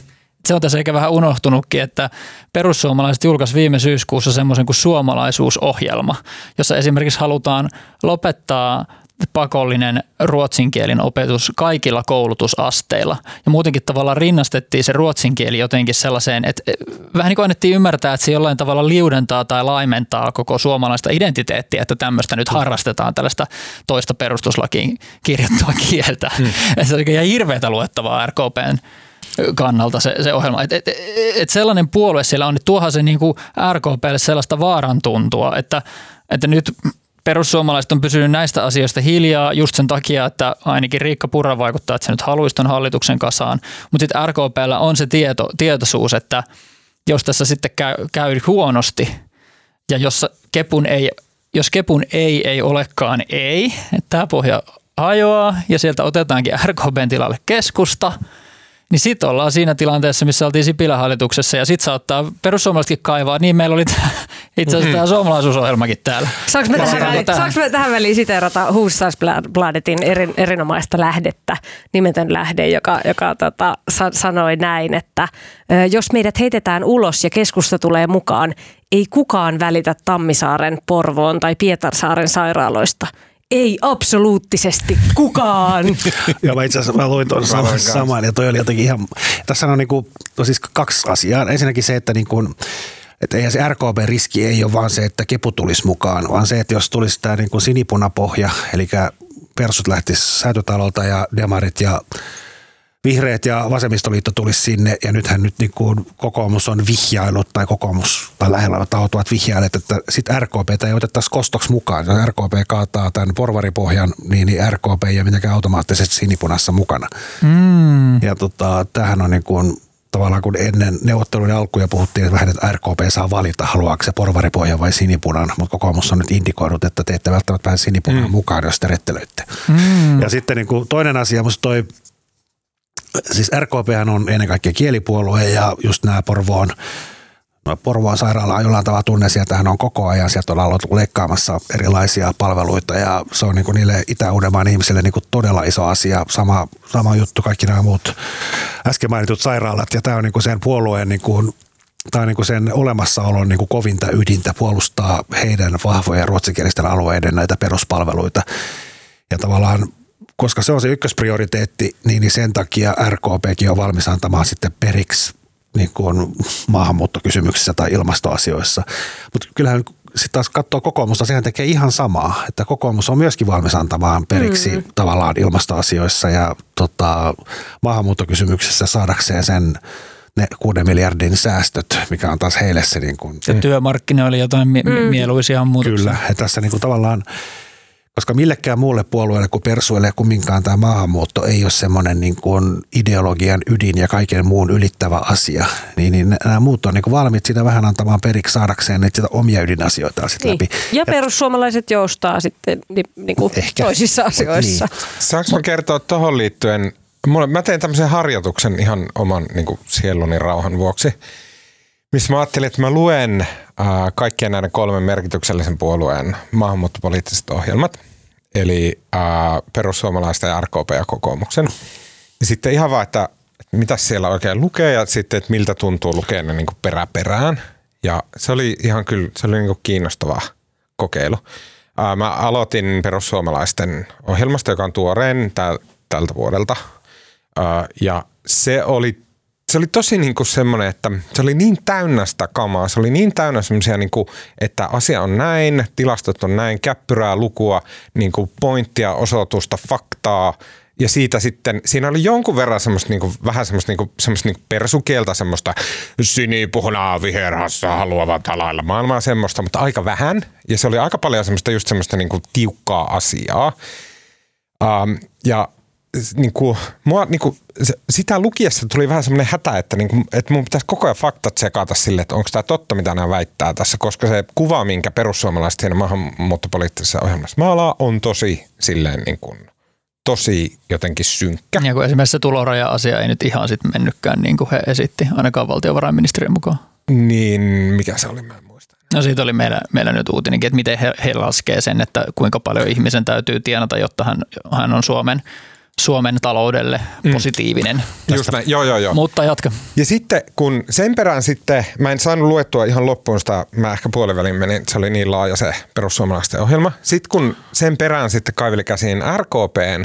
se on tässä ehkä vähän unohtunutkin, että perussuomalaiset julkaisi viime syyskuussa semmoisen kuin suomalaisuusohjelma, jossa esimerkiksi halutaan lopettaa pakollinen ruotsinkielin opetus kaikilla koulutusasteilla. Ja muutenkin tavallaan rinnastettiin se ruotsin kieli jotenkin sellaiseen, että vähän niin kuin annettiin ymmärtää, että se jollain tavalla liudentaa tai laimentaa koko suomalaista identiteettiä, että tämmöistä nyt harrastetaan tällaista toista perustuslakiin kirjoittua kieltä. Hmm. se oli hirveätä luettavaa RKPn kannalta se, se ohjelma. Et, et, et sellainen puolue siellä on, että tuohan se niin kuin RKPlle sellaista vaaran tuntua, että, että nyt perussuomalaiset on pysynyt näistä asioista hiljaa just sen takia, että ainakin Riikka Purra vaikuttaa, että se nyt haluaisi ton hallituksen kasaan. Mutta sitten RKPllä on se tieto, tietoisuus, että jos tässä sitten käy, käy huonosti ja jos kepun ei, jos kepun ei ei olekaan ei, että tämä pohja hajoaa ja sieltä otetaankin RKPn tilalle keskusta – niin sitten ollaan siinä tilanteessa, missä oltiin Sipilän hallituksessa ja sitten saattaa perussuomalaisetkin kaivaa. Niin meillä oli itse asiassa tämä suomalaisuusohjelmakin täällä. Saanko me, tähän, väliin, saanko me tähän väliin siteerata Hufvudstadsbladetin erin, erinomaista lähdettä, nimetön lähde, joka, joka tota, sa, sanoi näin, että jos meidät heitetään ulos ja keskusta tulee mukaan, ei kukaan välitä Tammisaaren, Porvoon tai Pietarsaaren sairaaloista – ei absoluuttisesti kukaan. Joo, mä itse asiassa mä luin tuon saman, saman ja toi oli jotenkin ihan, tässä on niinku, no siis kaksi asiaa. Ensinnäkin se, että niinku, että eihän se RKB-riski ei ole vaan se, että kepu tulisi mukaan, vaan se, että jos tulisi tämä niin sinipunapohja, eli persut lähtis säätötalolta ja demarit ja vihreät ja vasemmistoliitto tulisi sinne ja nythän nyt niin kuin kokoomus on vihjailut tai kokoomus tai lähellä tahot ovat vihjailet, että sitten RKP ei otettaisi kostoksi mukaan. Jos RKP kaataa tämän porvaripohjan, niin, niin RKP ei mitenkään automaattisesti sinipunassa mukana. Mm. Ja tota, tämähän on niin kuin, tavallaan kun ennen neuvottelujen alkuja puhuttiin että vähän, että RKP saa valita, haluaako se porvaripohja vai sinipunan, mutta kokoomus on nyt indikoinut, että te ette välttämättä pääse sinipunan mm. mukaan, jos te rettelöitte. Mm. Ja sitten niin kuin toinen asia, musta toi siis RKP on ennen kaikkea kielipuolue ja just nämä Porvoon Porvoon sairaala on jollain tavalla tunne, sieltähän on koko ajan, sieltä on aloitettu leikkaamassa erilaisia palveluita ja se on niin kuin niille Itä-Uudenmaan ihmisille niin kuin todella iso asia. Sama, sama juttu kaikki nämä muut äsken mainitut sairaalat ja tämä on niin kuin sen puolueen niin kuin on niin kuin sen olemassaolon niin kuin kovinta ydintä puolustaa heidän vahvojen ruotsinkielisten alueiden näitä peruspalveluita. Ja tavallaan koska se on se ykkösprioriteetti, niin, niin sen takia RKPkin on valmis antamaan sitten periksi niin kuin maahanmuuttokysymyksissä tai ilmastoasioissa. Mutta kyllähän sitten taas katsoo kokoomusta, sehän tekee ihan samaa, että kokoomus on myöskin valmis antamaan periksi mm. tavallaan ilmastoasioissa ja tota, maahanmuuttokysymyksissä saadakseen sen ne kuuden miljardin säästöt, mikä on taas heille se niin kuin, Ja työmarkkinoilla jotain mie- mm. mieluisia muutoksia. Kyllä, ja tässä niin kuin tavallaan koska millekään muulle puolueelle kuin persuille ja kumminkaan tämä maahanmuutto ei ole semmoinen niin kuin ideologian ydin ja kaiken muun ylittävä asia, niin, niin nämä muut on niin kuin valmiit sitä vähän antamaan periksi saadakseen niitä sitä omia ydinasioita sitten Niin. läpi. Ja perussuomalaiset joustaa sitten ni, niin kuin Ehkä. toisissa asioissa. Niin. Saanko mä kertoa tuohon liittyen? Mulle, mä tein tämmöisen harjoituksen ihan oman niin kuin sieluni rauhan vuoksi, missä mä ajattelin, että mä luen äh, kaikkien näiden kolmen merkityksellisen puolueen maahanmuuttopoliittiset ohjelmat, eli äh, ja RKP ja kokoomuksen. Ja sitten ihan vaan, että, mitä siellä oikein lukee ja sitten, että miltä tuntuu lukea ne niin kuin perä perään. Ja se oli ihan kyllä, se oli niin kuin kiinnostava kokeilu. Ää, Mä aloitin perussuomalaisten ohjelmasta, joka on tuoreen täl, tältä vuodelta. Ää, Ja se oli, se oli tosi niin kuin semmoinen, että se oli niin täynnä sitä kamaa. Se oli niin täynnä semmoisia, niin kuin, että asia on näin, tilastot on näin, käppyrää, lukua, niin kuin pointtia, osoitusta, faktaa. Ja siitä sitten, siinä oli jonkun verran semmoista niinku, vähän semmoista, niinku, semmoista niinku persukieltä, semmoista sinipuhunaa viherhassa haluavat halailla maailmaa semmoista, mutta aika vähän. Ja se oli aika paljon semmoista just semmoista niinku tiukkaa asiaa. Um, ja s- niinku, mua, niinku, se, sitä lukiessa tuli vähän semmoinen hätä, että, niinku, että mun pitäisi koko ajan faktat sekata sille, että onko tämä totta, mitä nämä väittää tässä, koska se kuva, minkä perussuomalaiset siinä maahanmuuttopoliittisessa ohjelmassa maalaa, on tosi silleen niin kuin, tosi jotenkin synkkä. Ja kun esimerkiksi se tuloraja-asia ei nyt ihan sitten mennytkään niin kuin he esitti, ainakaan valtiovarainministeriön mukaan. Niin, mikä se oli, mä en muista. No siitä oli meillä, meillä nyt uutinenkin, että miten he, he laskee sen, että kuinka paljon ihmisen täytyy tienata, jotta hän, hän on Suomen, Suomen taloudelle positiivinen. Just näin, joo joo joo. Mutta jatka. Ja sitten kun sen perään sitten, mä en saanut luettua ihan loppuun sitä, mä ehkä puolivälin menin, se oli niin laaja se perussuomalaisten ohjelma. Sitten kun sen perään sitten kaiveli käsiin RKPn,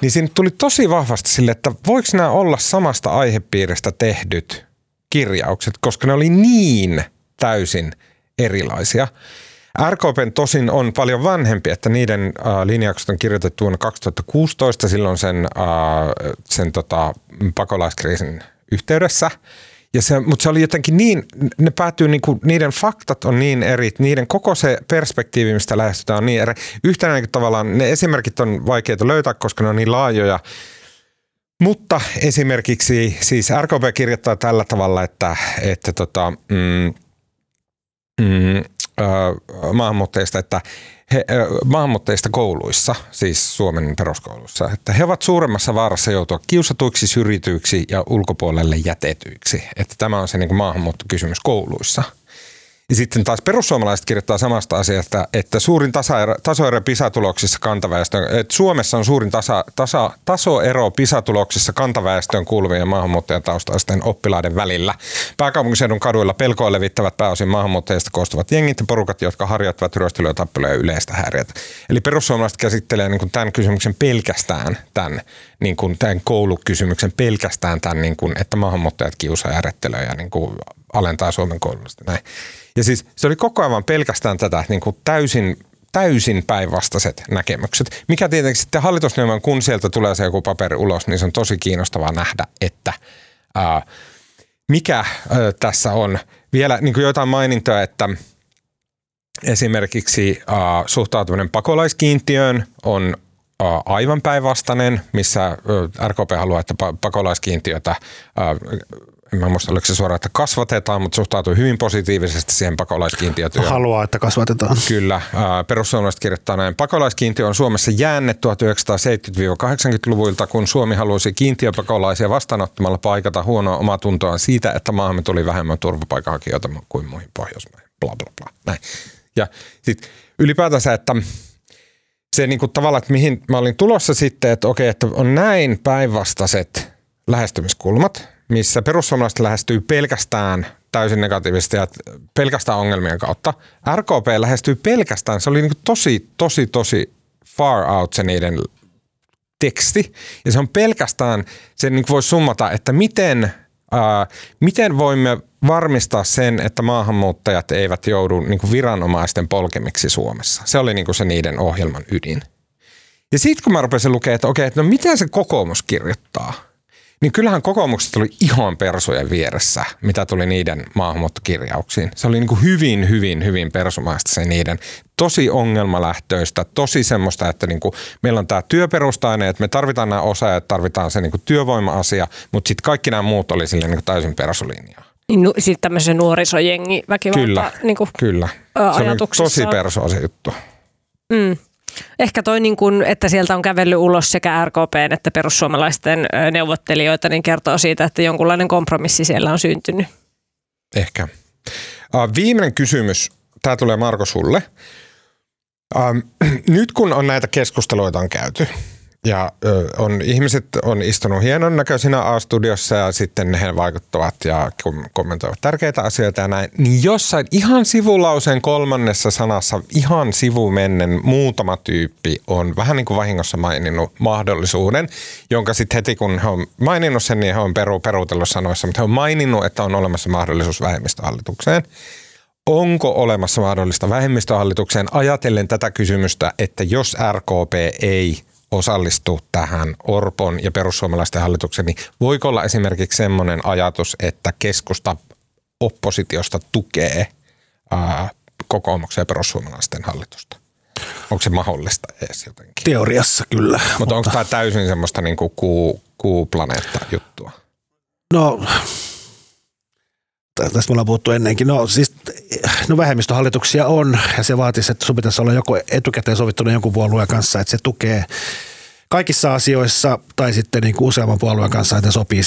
niin siinä tuli tosi vahvasti sille, että voiko nämä olla samasta aihepiiristä tehdyt kirjaukset, koska ne oli niin täysin erilaisia. RKPn tosin on paljon vanhempi, että niiden äh, linjaukset on kirjoitettu vuonna 2016, silloin sen, äh, sen tota, pakolaiskriisin yhteydessä. Ja se, mutta se oli jotenkin niin, ne päätyy niinku, niiden faktat on niin eri, niiden koko se perspektiivi, mistä lähestytään on niin eri. Yhtenä niin tavallaan ne esimerkit on vaikeita löytää, koska ne on niin laajoja. Mutta esimerkiksi siis RKP kirjoittaa tällä tavalla, että, että tota, mm, mm, maahanmuuttajista, että he, maahanmuuttajista kouluissa, siis Suomen peruskouluissa, että he ovat suuremmassa vaarassa joutua kiusatuiksi, syrjityiksi ja ulkopuolelle jätetyiksi. Että tämä on se niin maahanmuuttokysymys kouluissa. Ja sitten taas perussuomalaiset kirjoittaa samasta asiasta, että suurin tasaero, tasoero PISA-tuloksissa kantaväestön, että Suomessa on suurin tasa, tasa, tasoero PISA-tuloksissa kantaväestöön kuuluvien ja maahanmuuttajataustaisten oppilaiden välillä. Pääkaupunkiseudun kaduilla pelkoa levittävät pääosin maahanmuuttajista koostuvat jengit ja porukat, jotka harjoittavat ryöstelyä, tappeluja ja yleistä häiriötä. Eli perussuomalaiset käsittelee niin kuin tämän kysymyksen pelkästään tämän, niin kuin tämän koulukysymyksen pelkästään tämän, niin kuin, että maahanmuuttajat kiusaa ja ja niin kuin alentaa Suomen koulutusta. Näin. Ja siis se oli koko ajan pelkästään tätä niin kuin täysin, täysin päinvastaiset näkemykset. Mikä tietenkin sitten hallitusneuvon, kun sieltä tulee se joku paperi ulos, niin se on tosi kiinnostavaa nähdä, että ää, mikä ää, tässä on. Vielä niin kuin joitain mainintoja, että esimerkiksi ää, suhtautuminen pakolaiskiintiöön on aivan päinvastainen, missä RKP haluaa, että pa- pakolaiskiintiötä en mä muista, oliko se suoraan, että kasvatetaan, mutta suhtautuu hyvin positiivisesti siihen pakolaiskiintiötyöhön. Haluaa, että kasvatetaan. Kyllä. ää, Perussuomalaiset kirjoittaa näin. Pakolaiskiintiö on Suomessa jäänne 1970-80-luvuilta, kun Suomi halusi kiintiöpakolaisia vastaanottamalla paikata huonoa omatuntoaan siitä, että maahamme tuli vähemmän turvapaikanhakijoita kuin muihin Pohjoismaihin. Bla, bla, bla. Näin. Ja sitten ylipäätänsä, että se niin kuin tavallaan, että mihin mä olin tulossa sitten, että okei, että on näin päinvastaiset lähestymiskulmat, missä perussuomalaiset lähestyy pelkästään täysin negatiivisesti ja pelkästään ongelmien kautta. RKP lähestyy pelkästään, se oli niin tosi, tosi, tosi far out se niiden teksti. Ja se on pelkästään, se niin voi summata, että miten, ää, miten voimme varmistaa sen, että maahanmuuttajat eivät joudu niin viranomaisten polkemiksi Suomessa. Se oli niin se niiden ohjelman ydin. Ja sitten kun mä rupesin lukemaan, että okei, että no miten se kokoomus kirjoittaa, niin kyllähän kokoomukset oli ihan persujen vieressä, mitä tuli niiden maahanmuuttokirjauksiin. Se oli niin kuin hyvin, hyvin, hyvin persumaista se niiden tosi ongelmalähtöistä, tosi semmoista, että niin kuin, meillä on tämä työperustainen, että me tarvitaan nämä osaajat, tarvitaan se niin kuin työvoima-asia, mutta sitten kaikki nämä muut oli sille niin kuin täysin persolinjaa. Niin, nu- sitten tämmöisen nuorisojengi väkivalta Kyllä, niin kuin, kyllä. Se on tosi persoa se juttu. mm. Ehkä toi, niin kun, että sieltä on kävellyt ulos sekä RKPn että perussuomalaisten neuvottelijoita, niin kertoo siitä, että jonkunlainen kompromissi siellä on syntynyt. Ehkä. Viimeinen kysymys. Tämä tulee Marko sulle. Nyt kun on näitä keskusteluita on käyty ja on, ihmiset on istunut hienon näköisinä A-studiossa ja sitten he vaikuttavat ja kom- kommentoivat tärkeitä asioita ja näin, niin jossain ihan sivulauseen kolmannessa sanassa ihan sivumennen muutama tyyppi on vähän niin kuin vahingossa maininnut mahdollisuuden, jonka sitten heti kun he on maininnut sen, niin he on peru, peruutellut sanoissa, mutta he on maininnut, että on olemassa mahdollisuus vähemmistöhallitukseen. Onko olemassa mahdollista vähemmistöhallitukseen ajatellen tätä kysymystä, että jos RKP ei osallistu tähän Orpon ja perussuomalaisten hallitukseen, niin voiko olla esimerkiksi semmoinen ajatus, että keskusta oppositiosta tukee ää, kokoomuksen ja perussuomalaisten hallitusta? Onko se mahdollista edes jotenkin? Teoriassa kyllä. Mutta onko tämä täysin semmoista niin kuin kuu, kuuplaneetta juttua? No, tästä me ollaan puhuttu ennenkin. No siis no vähemmistöhallituksia on ja se vaatisi, että sun pitäisi olla joko etukäteen sovittunut jonkun puolueen kanssa, että se tukee kaikissa asioissa tai sitten niin kuin useamman puolueen kanssa, että sopii,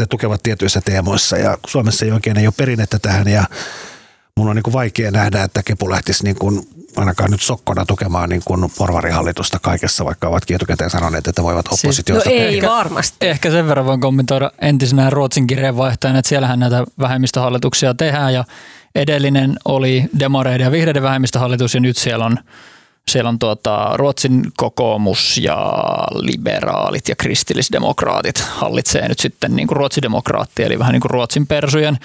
ne tukevat tietyissä teemoissa ja Suomessa ei oikein ei ole perinnettä tähän ja mun on niin kuin vaikea nähdä, että Kepu lähtisi niin kuin ainakaan nyt sokkona tukemaan niin kuin porvarihallitusta kaikessa, vaikka ovatkin etukäteen sanoneet, että voivat No oppositiosta ei Ehkä- varmasti. Ehkä sen verran voin kommentoida entisenä Ruotsin kirjeenvaihtajana, että siellähän näitä vähemmistöhallituksia tehdään ja edellinen oli demareiden ja vihreiden vähemmistöhallitus ja nyt siellä on, siellä on tuota, Ruotsin kokoomus ja liberaalit ja kristillisdemokraatit hallitsee nyt sitten niin kuin ruotsidemokraatti eli vähän niin kuin Ruotsin persujen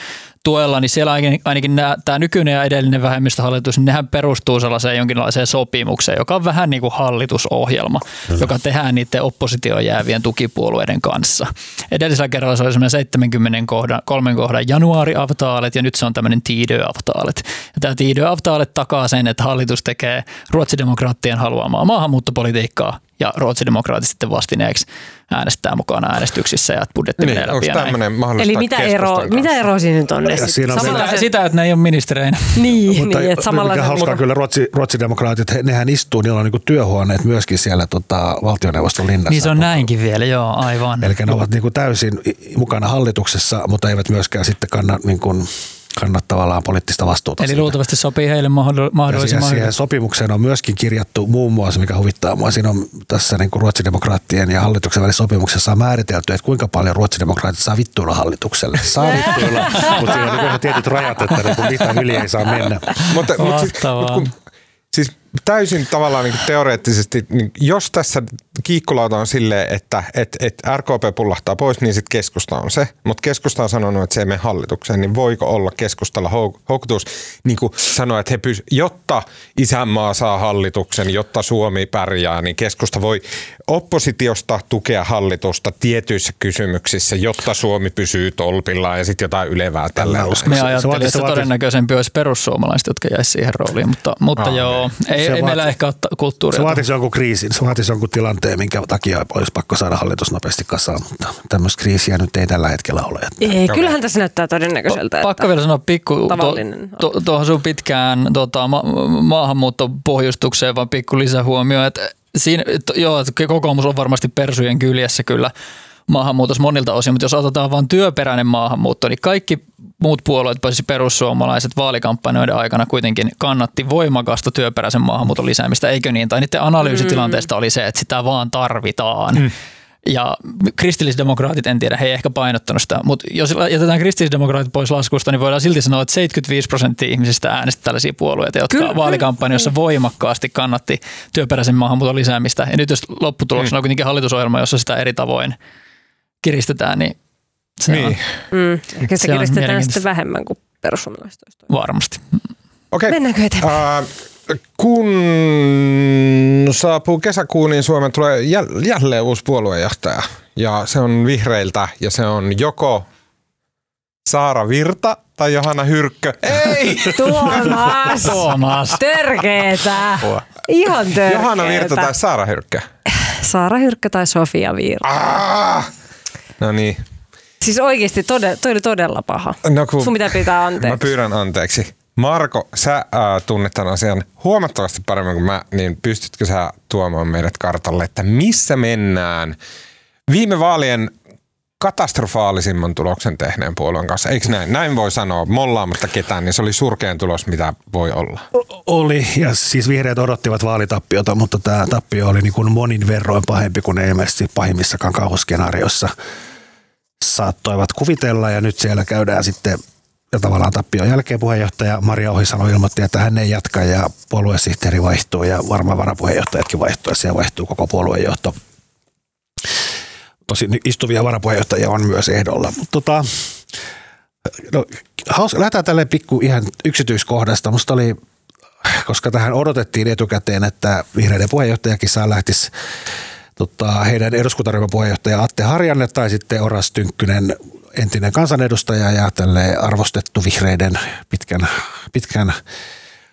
tuella, niin siellä ainakin, ainakin nämä, tämä nykyinen ja edellinen vähemmistöhallitus, niin nehän perustuu sellaiseen jonkinlaiseen sopimukseen, joka on vähän niin kuin hallitusohjelma, joka tehdään niiden oppositioon jäävien tukipuolueiden kanssa. Edellisellä kerralla se oli semmoinen 70 kohdan, kolmen kohdan januaariavtaalet ja nyt se on tämmöinen Tidöavtaalet. Ja tämä Tidöavtaalet takaa sen, että hallitus tekee ruotsidemokraattien haluamaa maahanmuuttopolitiikkaa ja ruotsidemokraatit sitten vastineeksi äänestää mukana äänestyksissä ja budjetti Niin, onko tämmöinen mahdollista Eli mitä, ero, kanssa? mitä eroa siinä nyt on? Ja Sitten siinä on samalla Sitä, se- sitä, että ne ei ole ministereinä. Niin, Mutta niin että samalla mikä hauskaa kyllä ruotsi, ruotsidemokraatit, he, nehän istuu, niillä on niin työhuoneet myöskin siellä tota, valtioneuvoston linnassa. Niin se on näinkin vielä, joo, aivan. Eli ne ovat niin kuin täysin mukana hallituksessa, mutta eivät myöskään sitten kanna, niin kuin, kanna tavallaan poliittista vastuuta. Eli siitä. luultavasti sopii heille mahdoll- ja siihen, mahdollisimman siihen sopimukseen on myöskin kirjattu muun muassa, mikä huvittaa mua, siinä on tässä niin kuin ruotsidemokraattien ja hallituksen välisessä sopimuksessa on määritelty, että kuinka paljon ruotsidemokraatit saa vittuilla hallitukselle. Saa vittuilla, mutta siinä on niin tietyt rajat, että niin kuin mitä yli ei saa mennä. Mutta, mutta siis, Mahtavaa. mut kun, siis täysin tavallaan niin teoreettisesti, niin jos tässä kiikkulauta on silleen, että et, et RKP pullahtaa pois, niin sitten keskusta on se. Mutta keskusta on sanonut, että se ei mene hallitukseen, niin voiko olla keskustalla hou- houkutus niin kuin sanoa, että he pys- jotta isänmaa saa hallituksen, jotta Suomi pärjää, niin keskusta voi oppositiosta tukea hallitusta tietyissä kysymyksissä, jotta Suomi pysyy tolpillaan ja sitten jotain ylevää tällä. Me se ajattelin, että todennäköisempi olisi perussuomalaiset, jotka jäisi siihen rooliin, mutta, mutta Aa, joo, ei, ei Se meillä ehkä ole kulttuuria. Se vaatisi jonkun kriisin, se vaatisi jonkun tilanteen, minkä takia olisi pakko saada hallitus nopeasti kasaan, mutta tämmöistä kriisiä nyt ei tällä hetkellä ole. Ei, kyllähän tässä näyttää todennäköiseltä. Pakko että- vielä sanoa pikku to, tavallinen to, tuohon sun pitkään tota, ma, maahanmuuttopohjustukseen vaan pikku lisähuomio, että siinä, to, joo, että kokoomus on varmasti persujen kyljessä kyllä maahanmuutos monilta osin, mutta jos otetaan vain työperäinen maahanmuutto, niin kaikki muut puolueet, paitsi perussuomalaiset vaalikampanjoiden aikana kuitenkin kannatti voimakasta työperäisen maahanmuuton lisäämistä, eikö niin? Tai niiden analyysitilanteesta oli se, että sitä vaan tarvitaan. Mm. Ja kristillisdemokraatit, en tiedä, he ei ehkä painottanut sitä, mutta jos jätetään kristillisdemokraatit pois laskusta, niin voidaan silti sanoa, että 75 prosenttia ihmisistä äänesti tällaisia puolueita, jotka Kyllä, vaalikampanjassa voimakkaasti kannatti työperäisen maahanmuuton lisäämistä. Ja nyt jos lopputuloksena on kuitenkin hallitusohjelma, jossa sitä eri tavoin kiristetään, niin se Niin. on Mm, ehkä se Se on kiristetään sitten vähemmän kuin perussuomalaiset varmasti. Okei. Mennäänkö eteenpäin? Äh, kun saapuu kesäkuun, niin Suomen tulee jäl- jälleen uusi puoluejohtaja. Ja se on vihreiltä ja se on joko Saara Virta tai Johanna Hyrkkö? Ei! Tuomas! Tuomas. Törkeetä. Ihan törkeetä. Johanna Virta tai Saara Hyrkkö? Saara Hyrkkö tai Sofia Virta. Ah! No niin. Siis oikeasti todella, toi oli todella paha. No kun- Sun pitää pitää Mä anteeksi. pyydän anteeksi. Marko, sä äh, tunnet tämän asian huomattavasti paremmin kuin mä, niin pystytkö sä tuomaan meidät kartalle, että missä mennään viime vaalien katastrofaalisimman tuloksen tehneen puolueen kanssa? Eikö näin? Näin voi sanoa mollaamatta ketään, niin se oli surkein tulos, mitä voi olla. Oli, ja siis vihreät odottivat vaalitappiota, mutta tämä tappio oli niin kuin monin verroin pahempi kuin ilmeisesti pahimmissakaan kauhuskenaarioissa saattoivat kuvitella, ja nyt siellä käydään sitten ja tavallaan tappion jälkeen puheenjohtaja Maria Ohisalo ilmoitti, että hän ei jatka ja puoluesihteeri vaihtuu ja varmaan varapuheenjohtajatkin vaihtuu ja siellä vaihtuu koko puoluejohto. Tosin istuvia varapuheenjohtajia on myös ehdolla. Mutta tota, no, haus, lähdetään tälle pikku ihan yksityiskohdasta. Musta oli, koska tähän odotettiin etukäteen, että vihreiden puheenjohtajakisaan lähtisi tota, heidän eduskuntaryhmän puheenjohtaja Atte Harjanne tai sitten Oras Tynkkynen, entinen kansanedustaja ja tälle arvostettu vihreiden pitkän, pitkän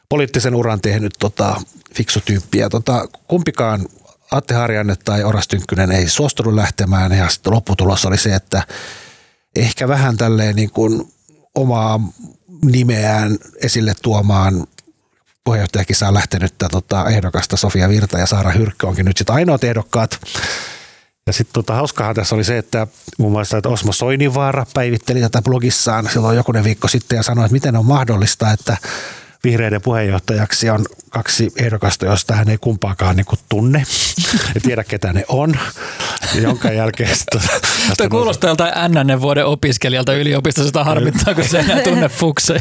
poliittisen uran tehnyt tota, fiksu tyyppi. Ja tota, kumpikaan Atte Harjanne tai Oras Tynkkynen ei suostunut lähtemään ja sitten lopputulos oli se, että ehkä vähän tälleen niin kuin omaa nimeään esille tuomaan puheenjohtajakisaan lähtenyttä tota, ehdokasta Sofia Virta ja Saara Hyrkkö onkin nyt sitten ainoat ehdokkaat. Ja sitten tota, hauskahan tässä oli se, että muun muassa että Osmo Soininvaara päivitteli tätä blogissaan silloin jokunen viikko sitten ja sanoi, että miten on mahdollista, että vihreiden puheenjohtajaksi on kaksi ehdokasta, joista hän ei kumpaakaan niin tunne ja tiedä ketä ne on. Jonka jälkeen sitten... Tuo kuulostaa joltain NN vuoden opiskelijalta yliopistossa, sitä harmittaa, kun se ei enää tunne fukseja.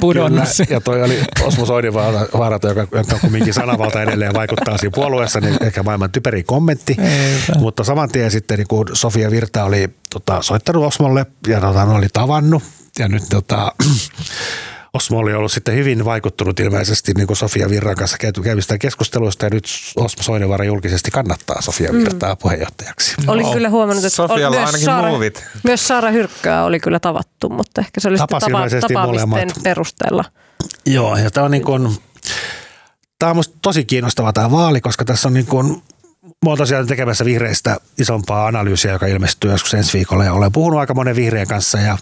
Pudonnut. Kyllä, ja toi oli Osmo Soininvaara, joka, joka kumminkin sanavalta edelleen vaikuttaa siinä puolueessa, niin ehkä maailman typeri kommentti. Eipä. Mutta saman tien sitten niin kun Sofia Virta oli tota, soittanut Osmolle ja tota, oli tavannut ja nyt tota, Osmo oli ollut sitten hyvin vaikuttunut ilmeisesti niin kuin Sofia Virran kanssa käyty- käyvistä keskusteluista ja nyt Osmo Soininvaara julkisesti kannattaa Sofia Virtaa puheenjohtajaksi. Olin kyllä huomannut, että Sofialla myös ainakin Saara, muuvit. myös Saara Hyrkköä oli kyllä tavattu, mutta ehkä se oli Tapas sitten tapa, tapaamisten molemmat. perusteella. Joo, ja tämä on niin kuin, tämä on musta tosi kiinnostava tämä vaali, koska tässä on niin kuin, mä oon tosiaan tekemässä vihreistä isompaa analyysiä, joka ilmestyy joskus ensi viikolla ja olen puhunut aika monen vihreän kanssa ja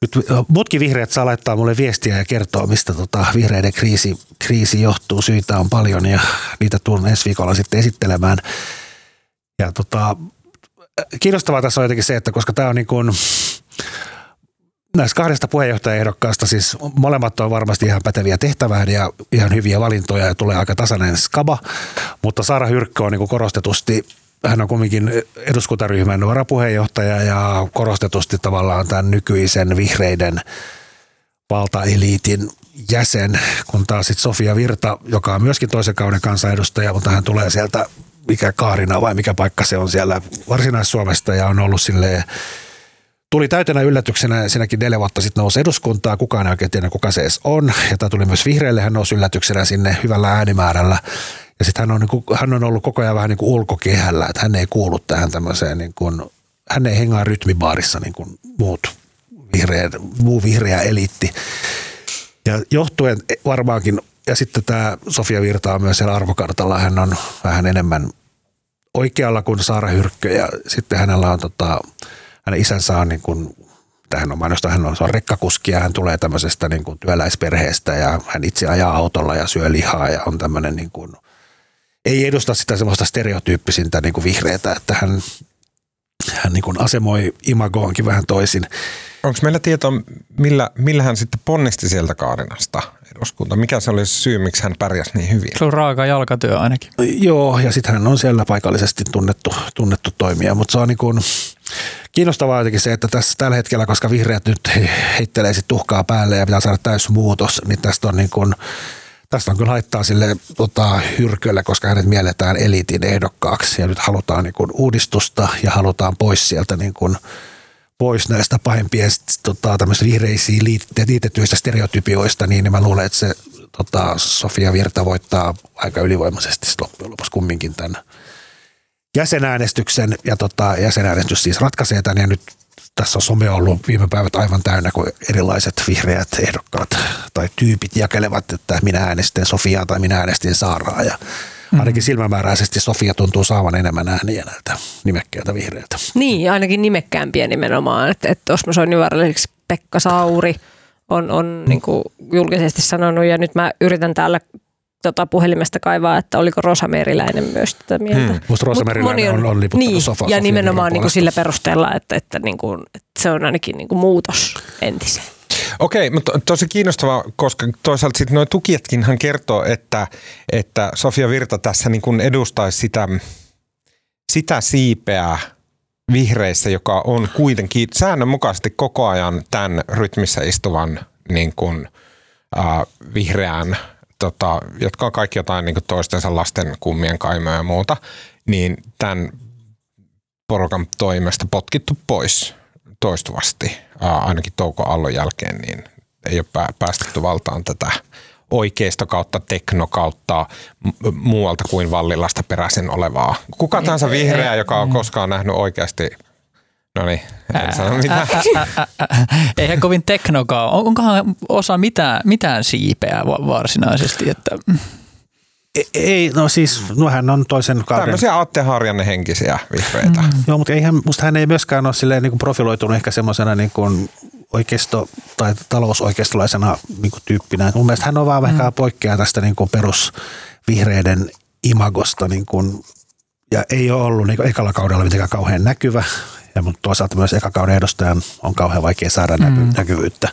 nyt muutkin vihreät saa laittaa mulle viestiä ja kertoa, mistä tota vihreiden kriisi, kriisi johtuu. Syitä on paljon ja niitä tulen ensi viikolla sitten esittelemään. Ja tota, kiinnostavaa tässä on jotenkin se, että koska tämä on niin kuin, näistä kahdesta puheenjohtajaehdokkaasta siis molemmat on varmasti ihan päteviä tehtävään ja ihan hyviä valintoja ja tulee aika tasainen skaba, mutta Saara Hyrkkö on niin korostetusti hän on kumminkin eduskuntaryhmän varapuheenjohtaja ja korostetusti tavallaan tämän nykyisen vihreiden valtaeliitin jäsen, kun taas sitten Sofia Virta, joka on myöskin toisen kauden kansanedustaja, mutta hän tulee sieltä, mikä Kaarina vai mikä paikka se on siellä Varsinais-Suomesta ja on ollut silleen tuli täytenä yllätyksenä, siinäkin neljä vuotta sitten nousi eduskuntaa, kukaan ei oikein tiedä kuka se edes on. Ja tämä tuli myös vihreille, hän nousi yllätyksenä sinne hyvällä äänimäärällä. Ja sitten hän on, niin hän on ollut koko ajan vähän niin kuin ulkokehällä, että hän ei kuulu tähän tämmöiseen, niin kuin, hän ei hengaa rytmibaarissa niin kuin muut vihreät, muu vihreä eliitti. Ja johtuen varmaankin, ja sitten tämä Sofia Virta on myös siellä arvokartalla, hän on vähän enemmän oikealla kuin Saara Hyrkkö ja sitten hänellä on tota, hänen isänsä on niin kuin, hän on mainosta, hän on, se on rekkakuski ja hän tulee tämmöisestä niin kuin työläisperheestä ja hän itse ajaa autolla ja syö lihaa ja on tämmöinen niin kuin, ei edusta sitä semmoista stereotyyppisintä niin kuin vihreätä, että hän, hän niin kuin asemoi imagoonkin vähän toisin. Onko meillä tietoa, millä, millä hän sitten ponnisti sieltä Kaarinasta eduskunta? Mikä se oli syy, miksi hän pärjäsi niin hyvin? Se on raaka jalkatyö ainakin. Joo, ja sitten hän on siellä paikallisesti tunnettu, tunnettu toimija, mutta se on niin kuin, kiinnostavaa jotenkin se, että tässä tällä hetkellä, koska vihreät nyt he- heittelee sit tuhkaa päälle ja pitää saada täys muutos, niin tästä on niin kuin, tästä on kyllä haittaa sille tota, hyrkölle, koska hänet mielletään eliitin ehdokkaaksi. Ja nyt halutaan niin kuin uudistusta ja halutaan pois sieltä niin kuin, pois näistä pahimpien tota, vihreisiin liit- liitetyistä stereotypioista, niin mä luulen, että se tota, Sofia Virta voittaa aika ylivoimaisesti loppujen lopuksi kumminkin tämän jäsenäänestyksen. Ja tota, jäsenäänestys siis ratkaisee tämän ja nyt tässä on some ollut viime päivät aivan täynnä, kun erilaiset vihreät ehdokkaat tai tyypit jakelevat, että minä äänestin Sofiaa tai minä äänestin Saaraa. Ja ainakin silmämääräisesti Sofia tuntuu saavan enemmän ääniä näiltä nimekkäiltä vihreiltä. Niin, ainakin nimekkäämpiä nimenomaan. Että, että Osmo Soininvaara, Pekka Sauri on, on niin julkisesti sanonut ja nyt mä yritän täällä tota, puhelimesta kaivaa, että oliko Rosa Meriläinen myös tätä mieltä. Hmm. Musta Rosa Mut Meriläinen moni on, on liputtanut niin, sofa, ja nimenomaan niin kuin sillä perusteella, että, että, niin kuin, että se on ainakin niin kuin muutos entiseen. Okei, mutta tosi kiinnostavaa, koska toisaalta sitten nuo tukijatkinhan kertoo, että, että Sofia Virta tässä niin kuin edustaisi sitä, sitä siipeä vihreissä, joka on kuitenkin säännönmukaisesti koko ajan tämän rytmissä istuvan niin kuin, äh, vihreän, tota, jotka on kaikki jotain niin toistensa lasten kummien kaimoja ja muuta, niin tämän porukan toimesta potkittu pois toistuvasti, ää, ainakin Touko Allon jälkeen, niin ei ole pää- päästetty valtaan tätä oikeisto kautta tekno kautta muualta kuin Vallilasta peräisin olevaa. Kuka tahansa vihreä, joka on koskaan nähnyt oikeasti, no niin, en sano mitään. Eihän kovin teknokaa. On- Onkohan osa mitään, mitään siipeä va- varsinaisesti? Että, Ei- Ei, no siis, no hän on toisen kauden. Tämmöisiä Atte Harjanne henkisiä vihreitä. Mm. Joo, mutta eihän, musta hän ei myöskään ole silleen niin kuin profiloitunut ehkä semmoisena niin kuin oikeisto- tai talousoikeistolaisena niin kuin tyyppinä. Mun mielestä hän on vaan vähän poikkeaa tästä niin kuin perusvihreiden imagosta niin kuin, ja ei ole ollut niin kuin ekalla kaudella mitenkään kauhean näkyvä. Ja mutta toisaalta myös eka kauden edustajan on kauhean vaikea saada näky- näkyvyyttä.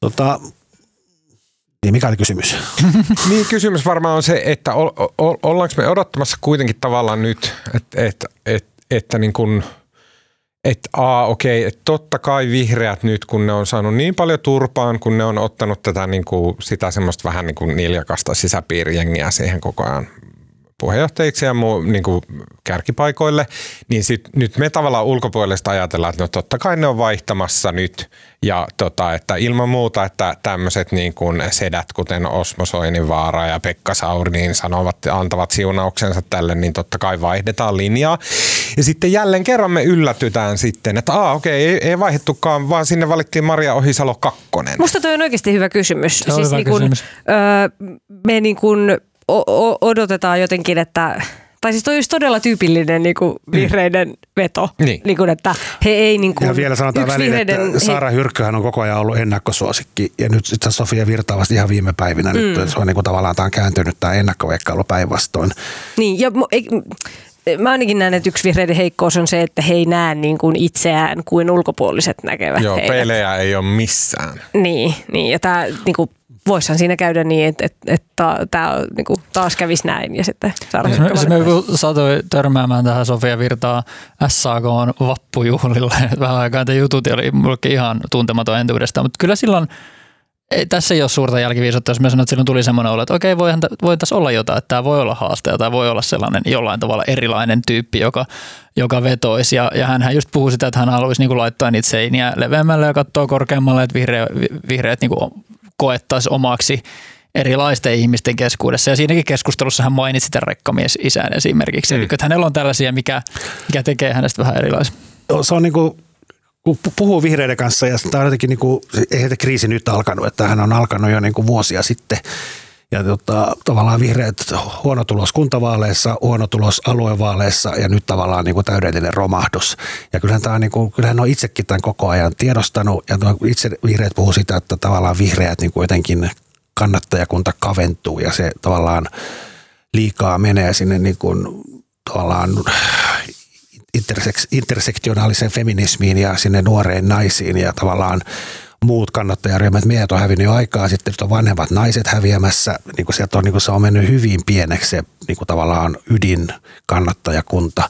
Tota, niin mikä oli kysymys? Niin kysymys varmaan on se, että ol, ol, ollaanko me odottamassa kuitenkin tavallaan nyt, että, että, että, että niin kuin, että aa okei, että totta kai vihreät nyt, kun ne on saanut niin paljon turpaan, kun ne on ottanut tätä niin kuin, sitä semmoista vähän niin kuin niljakasta sisäpiirijengiä siihen koko ajan puheenjohtajiksi ja muu, niin kuin kärkipaikoille, niin sit, nyt me tavallaan ulkopuolesta ajatellaan, että no totta kai ne on vaihtamassa nyt ja tota, että ilman muuta, että tämmöiset niin kuin sedät, kuten Osmo Soininvaara ja Pekka Sauri, niin sanovat, antavat siunauksensa tälle, niin totta kai vaihdetaan linjaa. Ja sitten jälleen kerran me yllätytään sitten, että aa okei, ei, ei vaihdettukaan, vaan sinne valittiin Maria Ohisalo kakkonen. Musta toi on oikeasti hyvä kysymys. Se on hyvä niin kun, kysymys. Öö, me niin kun o- odotetaan jotenkin, että tai siis toi olisi todella tyypillinen niin kuin vihreiden veto. Niin. Niin kuin, että he ei niin kuin, Ja vielä sanotaan yksi väliin, että vihreiden- Saara Hyrkköhän on koko ajan ollut ennakkosuosikki ja nyt sitten Sofia Virta vasta ihan viime päivinä. Mm. Nyt se on niin kuin tavallaan tämä on kääntynyt tämä ennakkoveikkailu päinvastoin. Niin, ja mu- ei, mä ainakin näen, että yksi vihreiden heikkous on se, että he ei näe niin kuin itseään kuin ulkopuoliset näkevät Joo, heidät. pelejä ei ole missään. Niin, niin ja tämä niin kuin, voisihan siinä käydä niin, että, että, että tämä niin kuin, taas kävisi näin ja sitten Hyrkkö me, satoi törmäämään tähän Sofia Virtaa SAK on vappujuhlilla vähän aikaa. Tämä jutut oli mullekin ihan tuntematon entuudestaan, mutta kyllä silloin ei, tässä ei ole suurta jälkiviisautta, jos mä sanon, että silloin tuli semmoinen olo, että okei, voihan, voi tässä olla jotain, että tämä voi olla haaste ja tämä voi olla sellainen jollain tavalla erilainen tyyppi, joka, joka vetoisi. Ja, ja hän just puhuu sitä, että hän haluaisi niin kuin laittaa niitä seiniä leveämmälle ja katsoa korkeammalle, että vihreä, vi- vihreät niin kuin koettaisi omaksi erilaisten ihmisten keskuudessa. Ja siinäkin keskustelussa hän mainitsi tämän rekkamies isän esimerkiksi. Mm. Eli että hänellä on tällaisia, mikä, mikä tekee hänestä vähän erilaisen. Se on niin kuin, kun pu- puhuu vihreiden kanssa ja tämä on jotenkin niin kuin, ei kriisi nyt alkanut, että hän on alkanut jo niin kuin vuosia sitten. Ja tota, tavallaan vihreät huono tulos kuntavaaleissa, huono tulos aluevaaleissa ja nyt tavallaan niin kuin täydellinen romahdus. Ja kyllähän, tämä on niin kuin, kyllähän on itsekin tämän koko ajan tiedostanut ja itse vihreät puhuu sitä, että tavallaan vihreät niin kuin jotenkin kannattajakunta kaventuu ja se tavallaan liikaa menee sinne niin kuin, tavallaan interseks, intersektionaaliseen feminismiin ja sinne nuoreen naisiin ja tavallaan muut kannattajaryhmät, meidät on hävinnyt jo aikaa sitten, nyt on vanhemmat naiset häviämässä, niin kuin sieltä on, niin kuin se on mennyt hyvin pieneksi se niin kuin tavallaan ydin kannattajakunta.